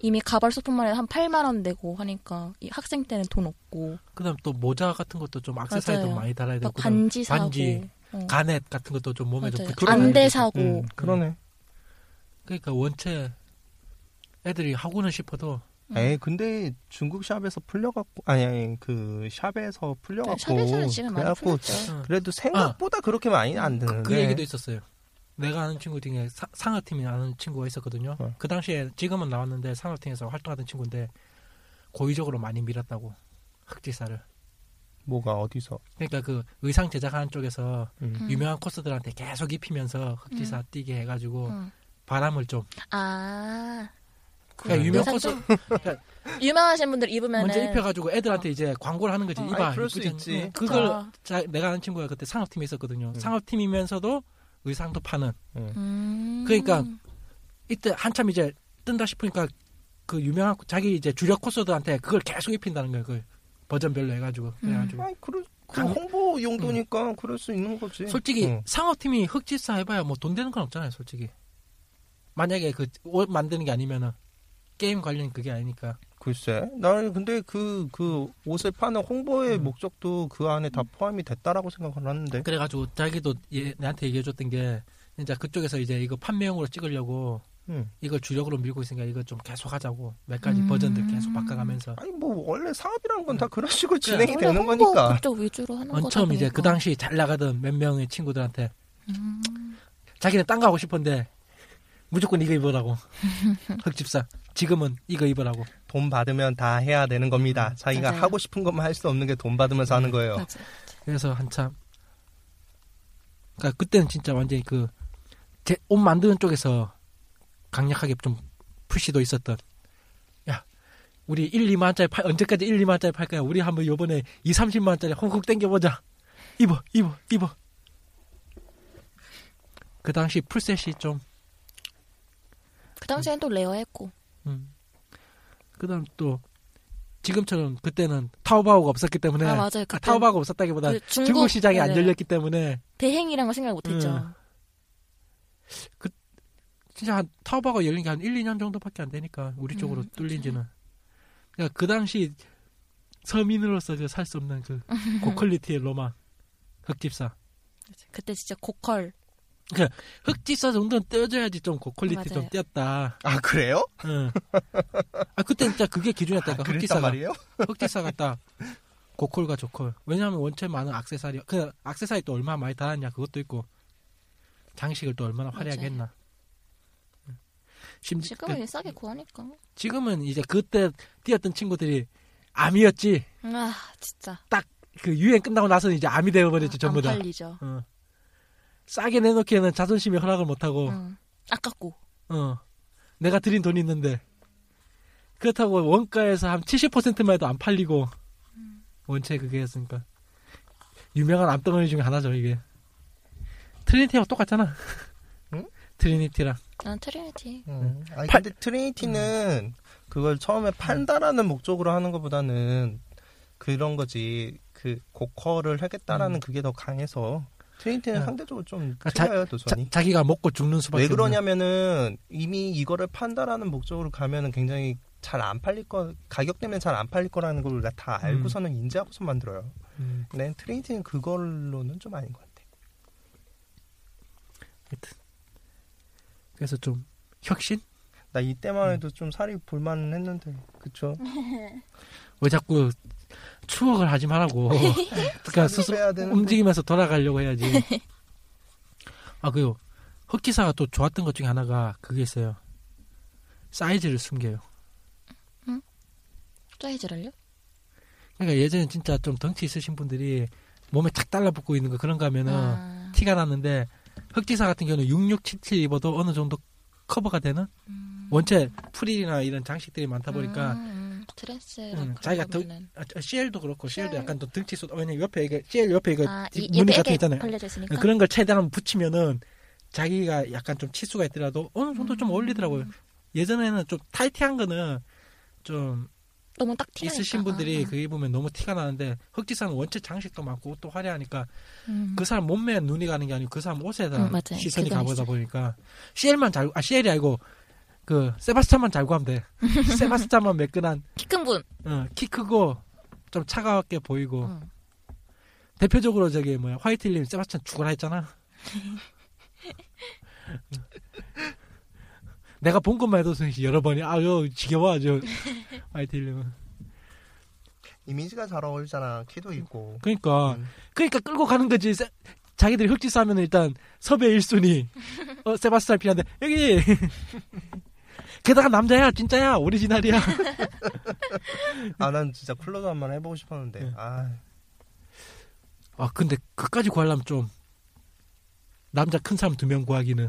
이미 가발 소품만 해도 한 8만 원 내고 하니까 이 학생 때는 돈 없고 그 다음 또 모자 같은 것도 좀 악세사리도 맞아요. 많이 달아야 되고, 반지 사고 반지, 어. 가넷 같은 것도 좀 몸에 좀 맞아요. 붙여야 안대 되고. 사고 음, 그러네. 그러니까 원체 애들이 하고는 싶어도 음. 에이 근데 중국 샵에서 풀려갖고 아니 아니 그 샵에서 풀려갖고 샵에서는 지금 많이 그래갖고 풀렸죠. 어, 그래도 생각보다 그렇게 많이 안 그, 드는데 그 얘기도 있었어요. 내가 아는 친구 중에 사- 상하팀이 아는 친구가 있었거든요. 어. 그 당시에 지금은 나왔는데 상하팀에서 활동하던 친구인데 고의적으로 많이 밀었다고 흑지사를. 뭐가 어디서 그러니까 그 의상 제작하는 쪽에서 음. 음. 유명한 코스들한테 계속 입히면서 흑지사 뛰게 해가지고 음. 바람을 좀 아 그러니까 유명 의상 코스 좀 유명하신 분들 입으면은 먼저 입혀가지고 애들한테 이제 광고를 하는 거지. 어. 이봐, 아니, 그럴 수 있지. 응, 그걸 아. 자, 내가 아는 친구가 그때 상업팀에 있었거든요. 음. 상업팀이면서도 의상도 파는. 음. 그러니까 이때 한참 이제 뜬다 싶으니까 그 유명한 자기 이제 주력 코스들한테 그걸 계속 입힌다는 거예요. 그 버전별로 해가지고 그래가지고 아니 그럴 그 강- 홍보 용도니까 그럴 수 있는 거지 솔직히 응. 상업팀이 흑지사 해봐야 뭐 돈 되는 건 없잖아요. 솔직히 만약에 그 옷 만드는 게 아니면은 게임 관련 그게 아니니까 글쎄 나는 근데 그 그 옷을 파는 홍보의 음. 목적도 그 안에 다 포함이 됐다라고 생각을 하는데 그래가지고 자기도 얘, 내한테 얘기해줬던 게 진짜 그쪽에서 이제 이거 판매용으로 찍으려고 음. 이걸 주력으로 밀고 있으니까 이거 좀 계속 하자고 몇 가지 음. 버전들 계속 바꿔가면서 아니 뭐 원래 사업이라는 건 다 그런 식으로 그래. 진행이 원래 되는 홍보 거니까 그쪽 위주로 하는 거다 엄청 이제. 그 당시 잘 나가던 몇 명의 친구들한테 음. 자기는 딴 거 하고 싶은데 무조건 이거 입으라고 흑집사 지금은 이거 입으라고 돈 받으면 다 해야 되는 겁니다 자기가 맞아요. 하고 싶은 것만 할 수 없는 게 돈 받으면서 하는 거예요 맞아. 그래서 한참 그러니까 그때는 진짜 완전히 그옷 만드는 쪽에서 강력하게 좀 푸시도 있었던 야 우리 1, 2만짜리 팔 언제까지 1, 2만짜리 팔 거야? 우리 한번 요번에 2, 30만짜리 훅훅 땡겨보자. 입어, 입어, 입어. 그 당시 풀셋이 좀, 그 당시엔 또 레어했고. 음. 그 다음 또, 지금처럼 그때는 타오바오가 없었기 때문에, 아, 맞아요. 아, 타오바오가 없었다기보다 그 중국, 중국- 시장이 안 맞아요. 열렸기 때문에, 대행이란 걸 생각 못했죠. 음. 진짜 한 타오바오가 열린 게 한 1, 2년 정도밖에 안 되니까, 우리 쪽으로 음, 뚫린 지는. 그러니까 그 당시 서민으로서 그 살 수 없는 그 고퀄리티의 로망. 흑집사. 그때 진짜 고 컬. 흑집사 정도는 떼어줘야지 좀 고퀄리티 맞아요. 좀 띄었다. 아 그래요? 응. 아 그때 진짜 그게 기준이었다니까 아, 흑집사가 말이에요? 흑집사가 딱 고퀄과 조퀄. 왜냐하면 원체 많은 악세사리 그 악세사리 또 얼마나 많이 달았냐 그것도 있고 장식을 또 얼마나 화려하게 맞아요. 했나. 심지 지금은 그, 싸게 구하니까. 지금은 이제 그때 뛰었던 친구들이 암이었지. 아 진짜. 그 유행 끝나고 나서는 이제 암이 되어버렸지 전부 안 다. 팔리죠. 어. 싸게 내놓기에는 자존심이 허락을 못하고 응. 아깝고. 어. 내가 들인 돈이 있는데. 그렇다고 원가에서 한 70%만 해도 안 팔리고. 원체 그게 였으니까. 유명한 암덩어리 중에 하나죠, 이게. 트리니티하고 똑같잖아. 응? 트리니티랑. 난 트리니티. 음. 아니 팔- 근데 트리니티는 그걸 처음에 판다라는 목적으로 하는 것보다는 그런 거지 그 고퀄을 하겠다라는 음. 그게 더 강해서 트리니티는 야. 상대적으로 좀 아, 자- 자, 도전이 자기가 먹고 죽는 수밖에 왜. 그러냐면은 이미 이거를 판다라는 목적으로 가면은 굉장히 잘 안 팔릴 거 가격 때문에 잘 안 팔릴 거라는 걸 다 알고서는 인지하고서 만들어요. 음, 근데 트리니티는 그걸로는 좀 아닌 것 같아. 그래서 좀 혁신? 나 음. 이때만 해도 좀 살이 볼만 했는데 그쵸? 왜 자꾸 추억을 하지 말라고. 그러니까 스스로. 움직이면서 돌아가려고 해야지. 아, 그리고 흑기사가 또 좋았던 것 중에 하나가 그게 있어요. 사이즈를 숨겨요. 사이즈를요? 그러니까 예전에 진짜 좀 덩치 있으신 분들이 몸에 착 달라붙고 있는 거 그런 거 하면은 아, 티가 났는데 흑지사 같은 경우는 6677 입어도 어느 정도 커버가 되는 음. 원체 프릴이나 이런 장식들이 많다 보니까 음, 음, 드레스 음, 자기가 더- 그러면은 아, 저 CL도 그렇고 CL도 CL. 약간 또 등치 쏟 왜냐면 옆에 이게 CL 옆에 이거 아, 뒷 이, 무늬 이 같은 거 백에 있잖아요. 걸려져 있으니까 그런 걸 최대한 붙이면은 자기가 약간 좀 치수가 있더라도 어느 정도 좀 어울리더라고요. 예전에는 좀 타이트한 거는 좀 너무 딱 튀니까 있으신 분들이 아, 아. 그게 입으면 너무 티가 나는데 흑지사는 원체 장식도 많고 옷도 화려하니까 음. 그 사람 몸매에 눈이 가는 게 아니고 그 사람 옷에다 음. 시선이 가보다 있어요. 보니까 CL만 잘, 아 CL이 아니고 그 세바스찬만 잘 구하면 돼. 세바스찬만 매끈한 키 큰 분. 어, 키 크고 좀 차가웠게 보이고 음. 대표적으로 저기 뭐야 화이트님 세바스찬 죽어라 했잖아. 내가 본 것만 해도 여러 번이 아유 지겨워 아주 화이트님은 이미지가 잘 어울리잖아. 키도 있고. 그러니까 음. 그러니까 끌고 가는 거지. 세- 자기들이 흑지 싸면 일단 섭외 1순위. 어, 세바스찬 필요한데, 여기! 게다가 남자야, 진짜야, 오리지널이야. 아, 난 진짜 쿨러도 한번 해보고 싶었는데. 네. 아, 아, 근데 그까지 구하려면 좀, 남자 큰 사람 두 명 구하기는.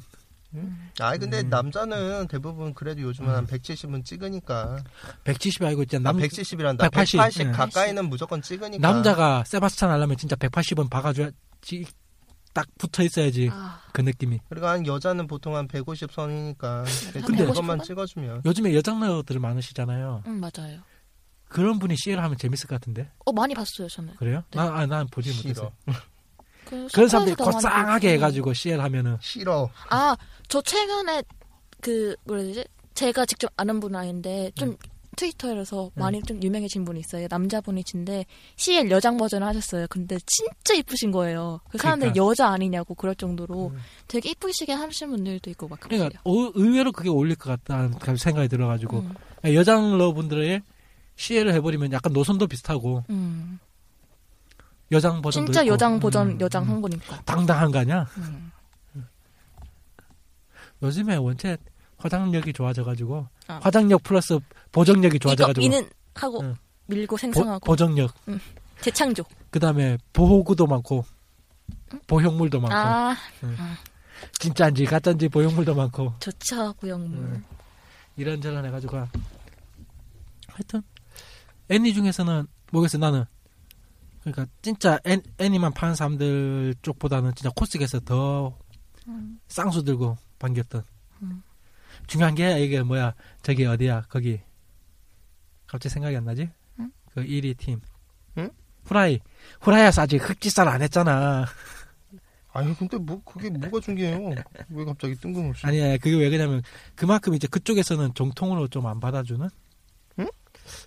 아니 근데 음. 남자는 대부분 그래도 요즘은 한 170은 찍으니까. 170 알고 있잖아. 아, 남, 170이란다. 180, 180, 예. 가까이는 무조건 찍으니까. 남자가 세바스찬 하려면 진짜 180은 박아줘야지, 딱 붙어 있어야지. 아, 그 느낌이. 그리고 한 여자는 보통 한 150 선이니까. 근데- 그것만 찍어주면. 요즘에 여장녀들 많으시잖아요. 음 맞아요. 그런 분이 CL 하면 재밌을 것 같은데. 어 많이 봤어요 저는. 그래요? 네. 난, 아, 난 보지 못했어. 싫어. 그 그런 사람들이 보고. 해가지고 CL 하면은. 싫어. 아, 저 최근에 그 뭐라 해야 되지? 제가 직접 아는 분은 아닌데 좀 네. 트위터에서 많이 좀 유명해진 분이 있어요. 남자분이신데 CL 여장 버전을 하셨어요. 근데 진짜 이쁘신 거예요. 그 사람들 그러니까. 여자 아니냐고 그럴 정도로 음. 되게 이쁘시게 하시는 분들도 있고 막 그래요. 그러니까 어, 의외로 그게 어울릴 것 같다는 그런 생각이 들어가지고 음, 여장러 분들의 CL을 해버리면 약간 노선도 비슷하고 음. 여장 버전도 진짜 있고. 여장 버전 음, 여장 음. 한 거니까. 당당한 거 아니야? 음. 요즘에 원체 화장력이 좋아져가지고 아. 화장력 플러스 보정력이 좋아져가지고 미는 하고 응. 밀고 보, 생성하고 보 정력 재창조. 그 다음에 보호구도 많고 보형물도 많고 아 진짜인지 가짜인지 보형물도 많고 좋죠. 음. 이런저런 해가지고 하여튼 애니 중에서는 모르겠어 나는 그러니까 진짜 애, 애니만 파는 사람들 쪽보다는 진짜 코스에서 더 음. 쌍수 들고 반겼던 음. 중요한 게 이게 뭐야 저기 어디야 거기 갑자기 생각이 안 나지 응? 그 1위 팀 응? 후라이 후라이아서 아직 흑지살 안 했잖아 아니 근데 뭐 그게 뭐가 중요해요? 왜 갑자기 뜬금없이? 아니 아니, 그게 왜 그러냐면 그만큼 이제 그쪽에서는 정통으로 좀 안 받아주는 응?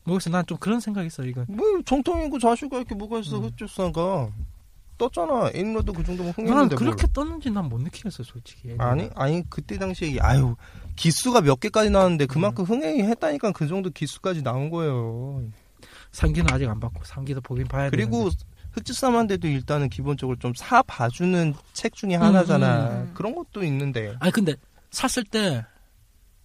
모르겠어 난 좀 그런 생각이 있어 이건 뭐 정통이고 자식과 이렇게 뭐가 있어 음. 흑주사가 떴잖아. 애니로도 그 정도면 나는 흥했는데 그렇게 뭘. 떴는지 난 못 느끼겠어 솔직히 아니 아니 그때 당시에 아유 기수가 몇 개까지 나왔는데 그만큼 흥행했다니까 그 정도 기수까지 나온 거예요. 상기는 아직 안 받고 상기도 보긴 봐야 그리고 되는데. 흑주사만데도 일단은 기본적으로 좀 사 봐주는 책 중에 하나잖아. 음. 그런 것도 있는데. 아니 근데 샀을 때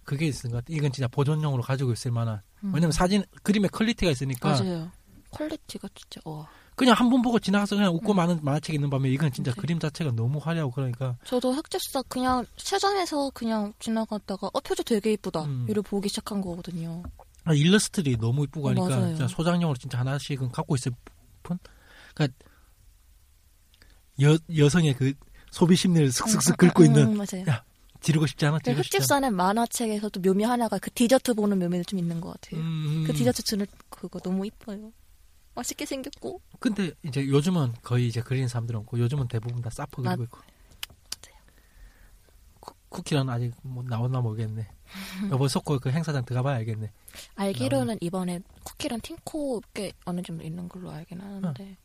그게 같아 이건 진짜 보존용으로 가지고 있을 만한 음. 왜냐면 사진 그림에 quality가 있으니까 맞아요. quality가 진짜 와. 그냥 한 번 보고 지나가서 그냥 웃고 음. 마는 만화책 있는 반면 이건 진짜 그치. 그림 자체가 너무 화려하고 그러니까 저도 흑집사 그냥 세상에서 그냥 지나갔다가 어 표지 되게 이쁘다 음. 이래 보기 시작한 거거든요. 아, 일러스트들이 너무 이쁘고 어, 하니까 맞아요. 진짜 소장용으로 진짜 하나씩은 갖고 있을 뿐 그러니까 여, 여성의 그 소비 심리를 슥슥슥 긁고 음, 있는 음, 맞아요. 야, 지르고 싶지 않아 지르고 흑집사는 만화책에서도 묘미 하나가 그 디저트 보는 묘미도 좀 있는 것 같아요. 음, 그 디저트 주는 그거 너무 이뻐요. 맛있게 생겼고 근데 이제 요즘은 거의 이제 그리는 사람들은 없고 요즘은 대부분 다 맞- 그리고 있고 쿠- 쿠키는 아직 뭐 나왔나 모르겠네 여보 속고 그 행사장 들어가봐야 알겠네 알기로는 이번에 쿠키랑 팅코 꽤 어느 정도 있는 걸로 알긴 하는데.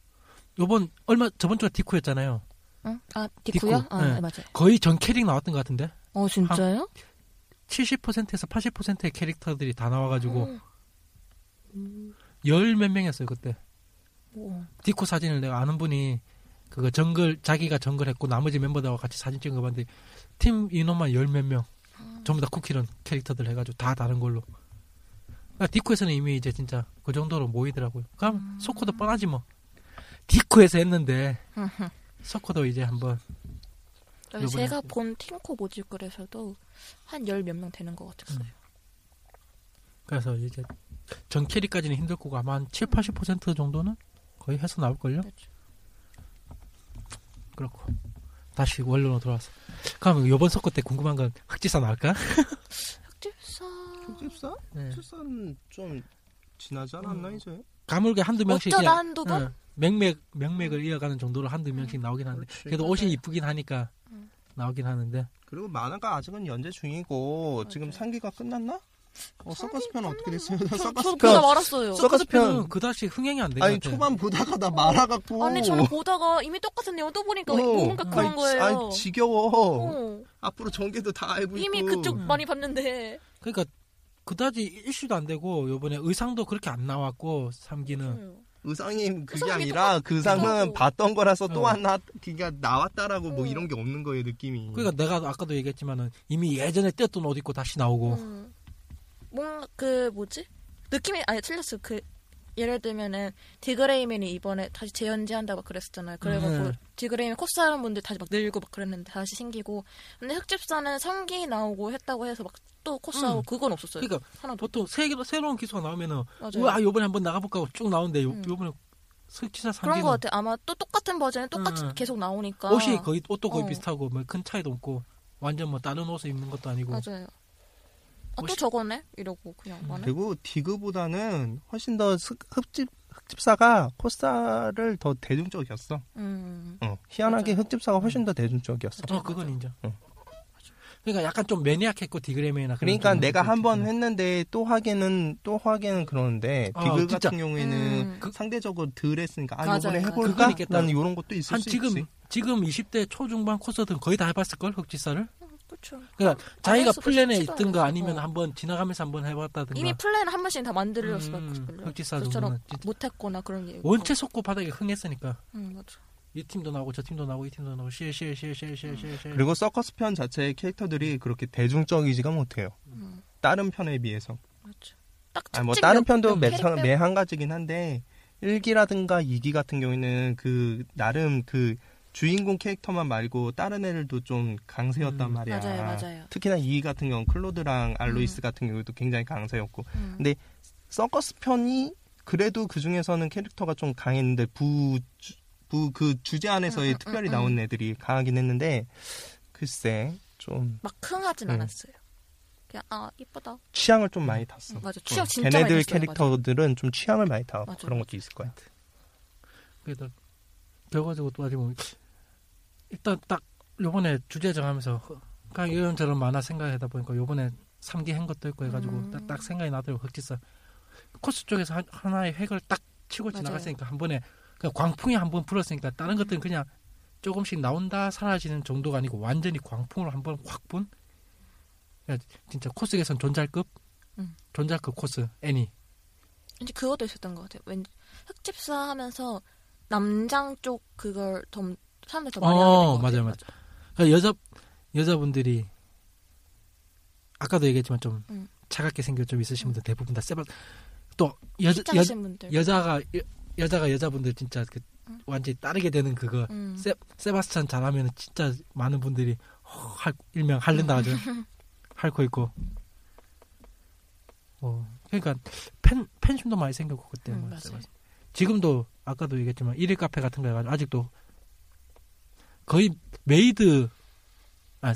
요번 얼마 저번 주가 디코였잖아요 응? 아 디쿠요? 디쿠, 아 네. 네, 맞아요. 거의 전 캐릭 나왔던 것 같은데 어 진짜요? 70%에서 80%의 캐릭터들이 다 나와가지고 음. 열 몇 명이었어요 그때. 오. 디코 사진을 내가 아는 분이 그거 정글 자기가 정글했고 나머지 멤버들하고 같이 사진 찍은 거 봤는데 팀 인원만 열 몇 명. 전부 다 쿠키런 캐릭터들 해가지고 다 다른 걸로. 그러니까 디코에서는 이미 이제 진짜 그 정도로 모이더라고요. 그럼 소코도 뻔하지 뭐. 디코에서 했는데 소코도 이제 한번 제가 본 팅코 모집글에서도 한 열 몇 명 되는 것 같았어요. 그래서 이제 전 캐릭까지는 힘들 거고 아마 한 7, 80% 정도는 거의 해서 나올걸요 그렇죠. 그렇고 다시 원론으로 돌아와서 그럼 요번 소코 때 궁금한 건 흑지사 나올까? 흑집사 흑집사? 네. 흑집사는 좀 지나지 않았나 이제? 가물게 한두 명씩 어쩌다 한두 번? 응, 맥맥 맥맥을 이어가는 정도로 한두 명씩 나오긴 하는데 그렇지. 그래도 옷이 이쁘긴 하니까 음. 나오긴 하는데 그리고 만화가 아직은 연재 중이고 지금 삼기가 끝났나? 어, 서커스 편은 어떻게 됐어요? 저, 서커스 편. 말았어요. 서- 서커스 서커스 편. 편은 그다지 흥행이 안 되는 아니. 초반 보다가 나 말아갖고. 아니 저는 보다가 이미 똑같은 내용 또 보니까 어. 뭔가 그런 아니, 거예요. 아니 지겨워. 어. 앞으로 전개도 다 알고 이미 있고. 그쪽 많이 봤는데. 그러니까 그다지 이슈도 안 되고 요번에 의상도 그렇게 안 나왔고 삼기는 음. 의상이 그게 아니라 그 똑같기도 봤던 거라서 또 어. 하나 그니까 나왔다라고 뭐 어. 이런 게 없는 거예요 느낌이. 그러니까 내가 아까도 얘기했지만은 이미 예전에 떼었던 옷 입고 다시 나오고 음. 뭔가 그 뭐지? 느낌이 아예 틀렸어. 그 예를 들면은 디그레이맨이 이번에 다시 재연재한다고 그랬었잖아요. 그래갖고 음. 디그레이맨 코스하는 분들 다시 막 늘고 막 그랬는데 다시 생기고 근데 흑집사는 성기 나오고 했다고 해서 막 또 코스하고 음. 그건 없었어요. 그러니까 하나도 보통 새, 새로운 기수가 나오면은 맞아요. 와 요번에 한번 나가볼까 하고 쭉 나오는데 요, 음. 요번에 설치사 그런 삼기는 거 같아. 아마 또 똑같은 버전이 똑같이 음. 계속 나오니까 옷이 거의 옷도 거의 어. 비슷하고 뭐 큰 차이도 없고 완전 뭐 다른 옷을 입는 것도 아니고 맞아요. 아, 또 저거네 이러고 그냥 음. 만에 그리고 디그보다는 훨씬 더 스- 흑집 흑집사가 코스타를 더 대중적이었어. 음. 어, 희한하게 맞아요. 흑집사가 훨씬 더 대중적이었어. 어 그건 인정. 응. 그러니까 약간 좀 maniac했고 디그레이나 그러니까 내가 한 번 했는데 또 하기는 또 하기는 그러는데 아, 디그 진짜. 같은 경우에는 음. 그 상대적으로 덜 했으니까 아 이번에. 해볼까? 라는 이런 것도 있을 한수 지금 있지. 지금 20대 초중반 코스들은 거의 다 해봤을 걸 흑집사를. 그렇죠. 그러니까 자기가 했어도 플랜에 있든가 않아서. 아니면 어. 한번 지나가면서 한번 해봤다든가. 이미 플랜 한 번씩 다 만들었을 음, 걸요. 흑집사 저처럼 정도는 진짜. 못했거나 그런 게. 원체 속고 바닥에 흥했으니까 응 맞아. 이 팀도 나오고 저 팀도 나오고 이 팀도 나오고 실실실실실실 그리고 서커스 편 자체의 캐릭터들이 그렇게 대중적이지가 못해요. 응 다른 편에 비해서. 맞아. 딱 아니 뭐 다른 몇- 편도 몇 매, 캐릭터 매한 가지긴 한데 1기라든가 2기 같은 경우에는 그 나름 그 주인공 캐릭터만 말고 다른 애들도 좀 강세였단 음. 말이야. 맞아요 맞아요. 특히나 2기 같은 경우 클로드랑 알로이스 음. 같은 경우도 굉장히 강세였고 응. 근데 서커스 편이 그래도 그 중에서는 캐릭터가 좀 강했는데 부 부 그 주제 안에서의 음, 음, 특별히 음, 나온 음. 애들이 강하긴 했는데 글쎄 좀 막 흥하진 음. 않았어요. 그냥 아 이쁘다. 취향을 좀 많이 탔어. 음, 맞아. 취향 진짜 많이 걔네들 탔어요. 캐릭터들은 좀 취향을 많이 타고 맞아, 그런 맞아. 것도 있을 것 같아. 그래도 결과적으로 따지면 일단 딱 요번에 주제 정하면서 그냥 이런저런 만화 생각하다 보니까 요번에 3기 한 것도 있고 해가지고 음. 딱, 딱 생각이 나더라고 흑지사 코스 쪽에서 한- 하나의 획을 딱 치고 맞아요. 지나갔으니까 한 번에 그냥 광풍이 한 번 불었으니까 다른 것들은 그냥 조금씩 나온다 사라지는 정도가 아니고 완전히 광풍을 한번확분 진짜 코스에선 존잘급 음. 존잘급 코스 애니 이제 그것도 있었던 것 같아요. 왠 흑집사 하면서 남장 쪽 그걸 더 사람들 더 많이 어, 하게 맞아요. 맞아요. 그러니까 여자 여자분들이 아까도 얘기했지만 좀 음. 차갑게 생겨 좀 있으신 분들 대부분 다 세바 또 여자 여, 분들. 여자가 여, 여자가 여자분들 진짜 그 음. 완전히 따르게 되는 그거 음. 세, 세바스찬 잘하면 진짜 많은 분들이 허, 할, 일명 할른다 하죠 할거 있고 어 그러니까 팬 팬심도 많이 생겼고 그때 음, 뭐 맞아요. 세바스찬. 지금도 아까도 얘기했지만 일일 카페 같은 거 해가지고 아직도 거의 메이드 아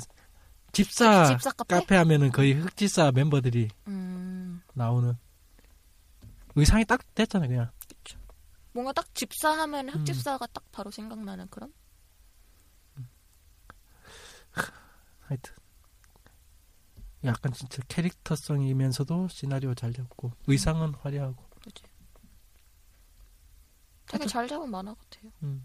집사, 집사 카페? 카페 하면은 거의 흑집사 멤버들이 음. 나오는 의상이 딱 됐잖아요 그냥 뭔가 딱 집사 하면 음. 흑집사가 딱 바로 생각나는 그런? 하여튼 약간 진짜 캐릭터성이면서도 시나리오 잘 잡고 의상은 화려하고. 되게 잘 잡은 만화 같아요. 음.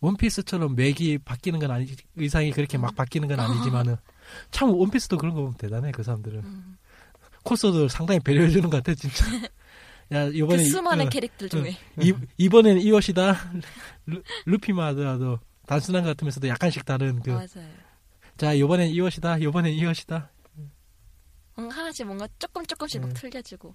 원피스처럼 맥이 바뀌는 건 아니지 의상이 그렇게 막 바뀌는 건 아니지만은 참 원피스도 그런 거 보면 대단해 그 사람들은 음. 코스도 상당히 배려해 주는 것 같아 진짜 야그 이번에 수많은 어, 캐릭터 중에. 이, 이번에는 이 옷이다 루, 루피마더라도 단순한 것 같으면서도 약간씩 다른 그 맞아요. 자 이번엔 이 옷이다 이번엔 이 옷이다 음, 하나씩 뭔가 조금 조금씩 음. 막 틀려지고.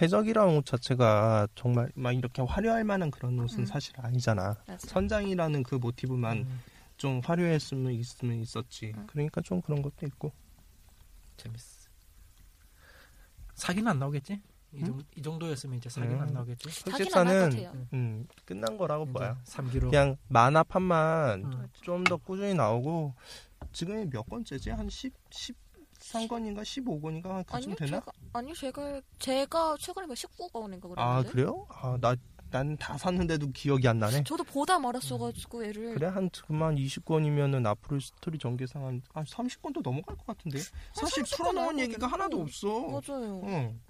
해적이라는 옷 자체가 정말 막 이렇게 화려할 만한 그런 옷은 음. 사실 아니잖아. 맞아. 선장이라는 그 모티브만 음, 좀 화려했으면 있으면 있었지. 음. 그러니까 좀 그런 것도 있고. 재밌어 사기는 안 나오겠지 이, 음? 정도, 이 정도 였으면 이제 사기는 안 음. 나오겠지 흑집사는. 음, 끝난 거라고 봐요. 3기로 그냥 만화판만 음. 좀더 꾸준히 나오고 지금이 몇 권째지? 한 10, 13권인가 15권인가 그쯤 아니요, 되나? 제가 아니요, 제가 제가 최근에 19권인가 그랬는데. 아 그래요? 아, 나, 난 다 샀는데도 기억이 안 나네. 저도 보다 말았어가지고 얘를. 그래 한 그만 20권이면은 앞으로 스토리 전개상 한, 한 30권도 넘어갈 것 같은데 사실 30권 풀어놓은 얘기가 것 하나도. 없어 맞아요. 응.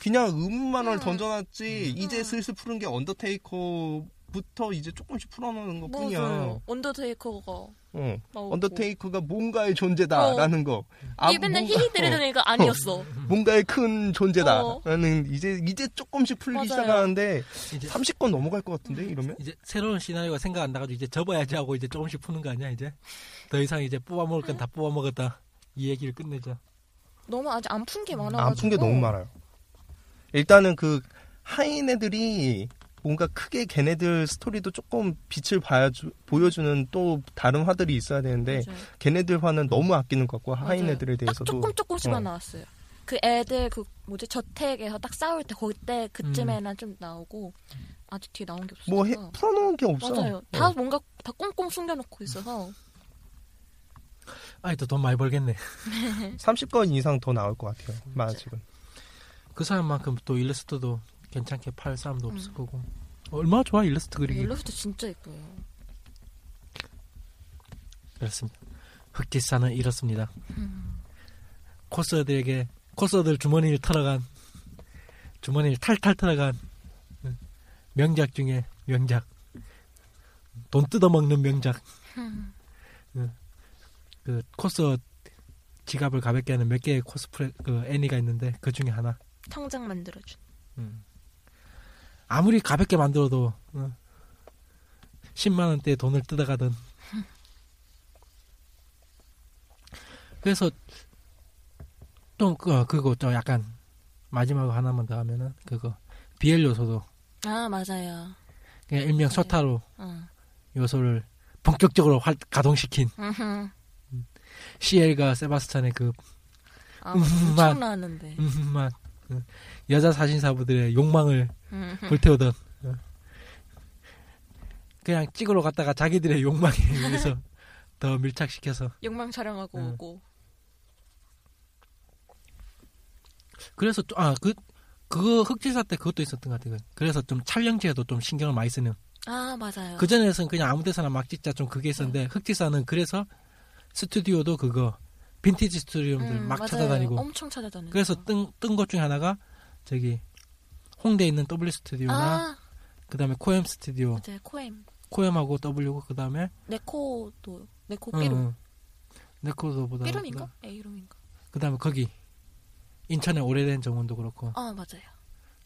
그냥 의문만을 음. 던져놨지 이제 음. 슬슬 푸는 게 언더테이커부터 이제 조금씩 풀어놓는 것 뿐이야 맞아요. 언더테이커가 응. 나오고. 언더테이커가 뭔가의 존재다라는 거 아, 이게 맨날 뭔가- 히히 때리더니까 아니었어. 어, 뭔가의 큰 어. 존재다라는 이제 이제 조금씩 풀기 맞아요. 시작하는데 이제 30권 넘어갈 것 같은데 이러면 이제 새로운 시나리오가 생각 안 나가지고 이제 접어야지 하고 이제 조금씩 푸는 거 아니야 이제 더 이상 이제 뽑아 먹을 건 다 뽑아 먹었다 이 얘기를 끝내자 너무 아직 안 푼 게 많아가지고. 안 푼 게 너무 많아요. 일단은 그 하인 애들이 뭔가 크게 걔네들 스토리도 조금 빛을 봐야주, 보여주는 또 다른 화들이 있어야 되는데 맞아요. 걔네들 화는 너무 아끼는 것 같고 하인. 애들에 딱 대해서도 조금 조금씩만 어. 나왔어요. 그 애들 그 뭐지 저택에서 딱 싸울 때 그때 그쯤에나 음. 좀 나오고 아직 뒤에 나온 게 없어요. 뭐 해, 풀어놓은 게 없어. 맞아요. 어. 다 뭔가 다 꽁꽁 숨겨놓고 있어서 아이 또돈 많이 벌겠네 30권 이상 더 나올 것 같아요. 마 맞아요. 지금. 그 사람만큼 또 일러스트도 괜찮게 팔 사람도 없을 음. 거고 얼마나 좋아 일러스트 그리기 일러스트 진짜 예뻐요. 그렇습니다 흑기사는 이렇습니다 음. 코스들에게 코스들 주머니를 털어간 주머니를 탈탈 털어간 응, 명작 중에 명작 돈 뜯어먹는 명작 그 코스 지갑을 가볍게 하는 몇 개의 코스프레 그 애니가 있는데 그 중에 하나 통장 만들어준. 음. 아무리 가볍게 만들어도 어, 10만 원대 돈을 뜯어가던 그래서 또 그, 그거 좀 약간 마지막으로 하나만 더 하면은 그거 BL 요소도 아 맞아요. 그냥 일명. 소타로 어. 요소를 본격적으로 활- 가동시킨 음흠. CL과 세바스찬의 그 아, 음, 엄청 만. 나왔는데. 음만 어, 여자 사진사부들의 욕망을 음. 불태우던 어. 그냥 찍으러 갔다가 자기들의 욕망에 의해서 더 밀착시켜서 욕망 촬영하고 음. 오고. 그래서 아그 그거 흑지사 때 그것도 있었던 것 같아요. 그래서 좀 촬영지에도 좀 신경을 많이 쓰는. 아 맞아요. 그 전에는 그냥 아무 데서나 막 찍자 좀 그게 있었는데 흑지사는 그래서 스튜디오도 그거 빈티지 스튜디오들 음, 막 맞아요. 찾아다니고 엄청 찾아다니고. 그래서 뜬 뜬 것 중에 하나가 저기 홍대에 있는 W 스튜디오나 아 그다음에 코엠 스튜디오 맞아요. 코엠. 코엠하고 W고 그다음에 네코도 네코 응, 삐룸. 응. 네코도 보다 삐룸인가? A룸인가? 그다음에 거기 인천의 오래된 정원도 그렇고 아 맞아요.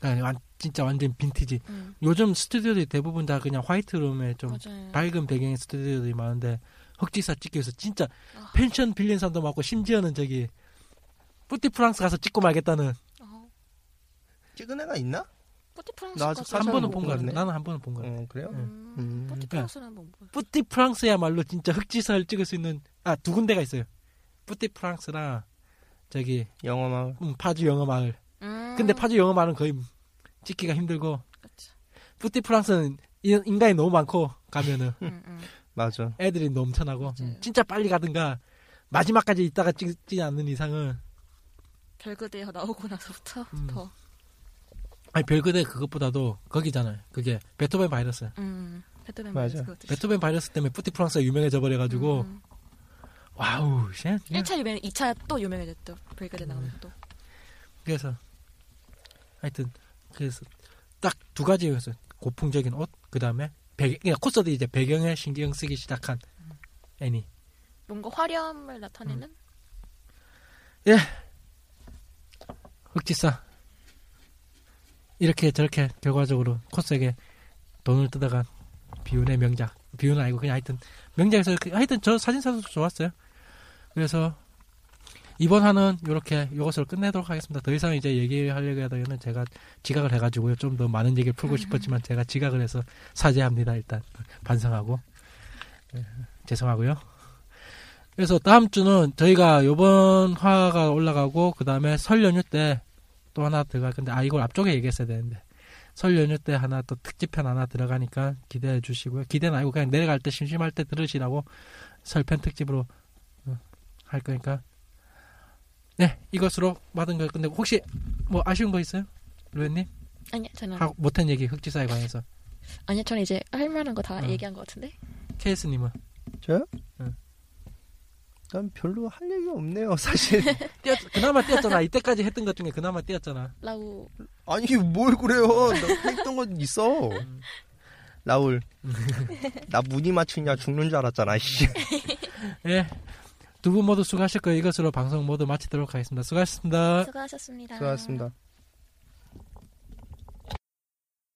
그러니까 완- 진짜 완전 빈티지 음. 요즘 스튜디오들이 대부분 다 그냥 화이트룸에 좀 맞아요. 밝은 배경의 스튜디오들이 많은데 흑지사 찍기 위해서 진짜 아. 펜션 빌린 사람도 많고 심지어는 저기 뿌띠 프랑스 가서 찍고 말겠다는 어. 찍은 애가 있나? 뿌티 프랑스. 나 아직 한 번은 못본거 같아 봤네. 나는 한 번은 본 거 같아 어 그래요? 음. 음. 뿌티 프랑스는 뭐 뭐야? 뿌띠 프랑스야말로 진짜 흑지사를 찍을 수 있는 아 두 군데가 있어요 뿌띠 프랑스랑 저기 영화 마을. 음, 파주 영어 마을 음. 근데 파주 영어 마을은 거의 찍기가 힘들고 그치. 쁘띠 프랑스는 인- 인간이 너무 많고 가면은 음, 음. 맞아. 애들이 넘쳐나고 맞아요. 진짜 빨리 가든가 마지막까지 있다가 찍지 않는 이상은 별그대가 나오고 나서부터 음. 더. 아니 별그대 그것보다도 거기잖아요 그게 베토벤 바이러스 음. 맞아요. 바이러스. 베토벤 바이러스 때문에 쁘띠 프랑스가 유명해져 버려 가지고 음. wow shit 1차 유명, 2차 또 유명해졌죠. 별그대 나오면 또. 그래서 하여튼 그래서 딱 두 가지였어요 고풍적인 옷 그다음에 배경 그러니까 코스도 이제 배경에 신경 쓰기 시작한 애니. 뭔가 화려함을 나타내는? 흑집사. 이렇게 저렇게 결과적으로 코스어에게 돈을 뜯어간 비운의 명작. 비운은 아니고 그냥 하여튼 명작에서 그- 하여튼 저 사진사도 좋았어요. 그래서 이번 화는 이렇게 이것으로 끝내도록 하겠습니다. 더 이상 이제 얘기하려고 하다가는 제가 지각을 해가지고요. 좀 더 많은 얘기를 풀고 싶었지만 제가 지각을 해서 사죄합니다 일단. 반성하고. 예, 죄송하고요. 그래서 다음 주는 저희가 요번 화가 올라가고 그 다음에 설 연휴 때 또 하나 들어갈 건데 아 이걸 앞쪽에 얘기했어야 되는데. 설 연휴 때 하나 또 특집편 하나 들어가니까 기대해 주시고요. 기대는 아니고 그냥 내려갈 때 심심할 때 들으시라고 설편 특집으로 어, 할 거니까 네 이것으로 받은 거 근데 혹시 뭐 아쉬운 거 있어요 루엔님 아니요, 저는. 하고 못한 얘기 흑지사에 관해서 아니요, 저는 이제 할 만한 거다 어. 얘기한 것 같은데? 케이스님은 저요? 응. 난 별로 할 얘기 없네요, 사실. 뛰었, 그나마 뛰었잖아 이때까지 했던 것 중에 그나마 뛰었잖아 라우. 아니 뭘 그래요? 나 했던 건 있어. 라울, 나 무늬 맞추냐 죽는 줄 알았잖아. 씨. 예. 두 분 모두 수고하실 거예요. 이것으로 방송 모두 마치도록 하겠습니다. 수고하셨습니다. 수고하셨습니다. 수고하셨습니다.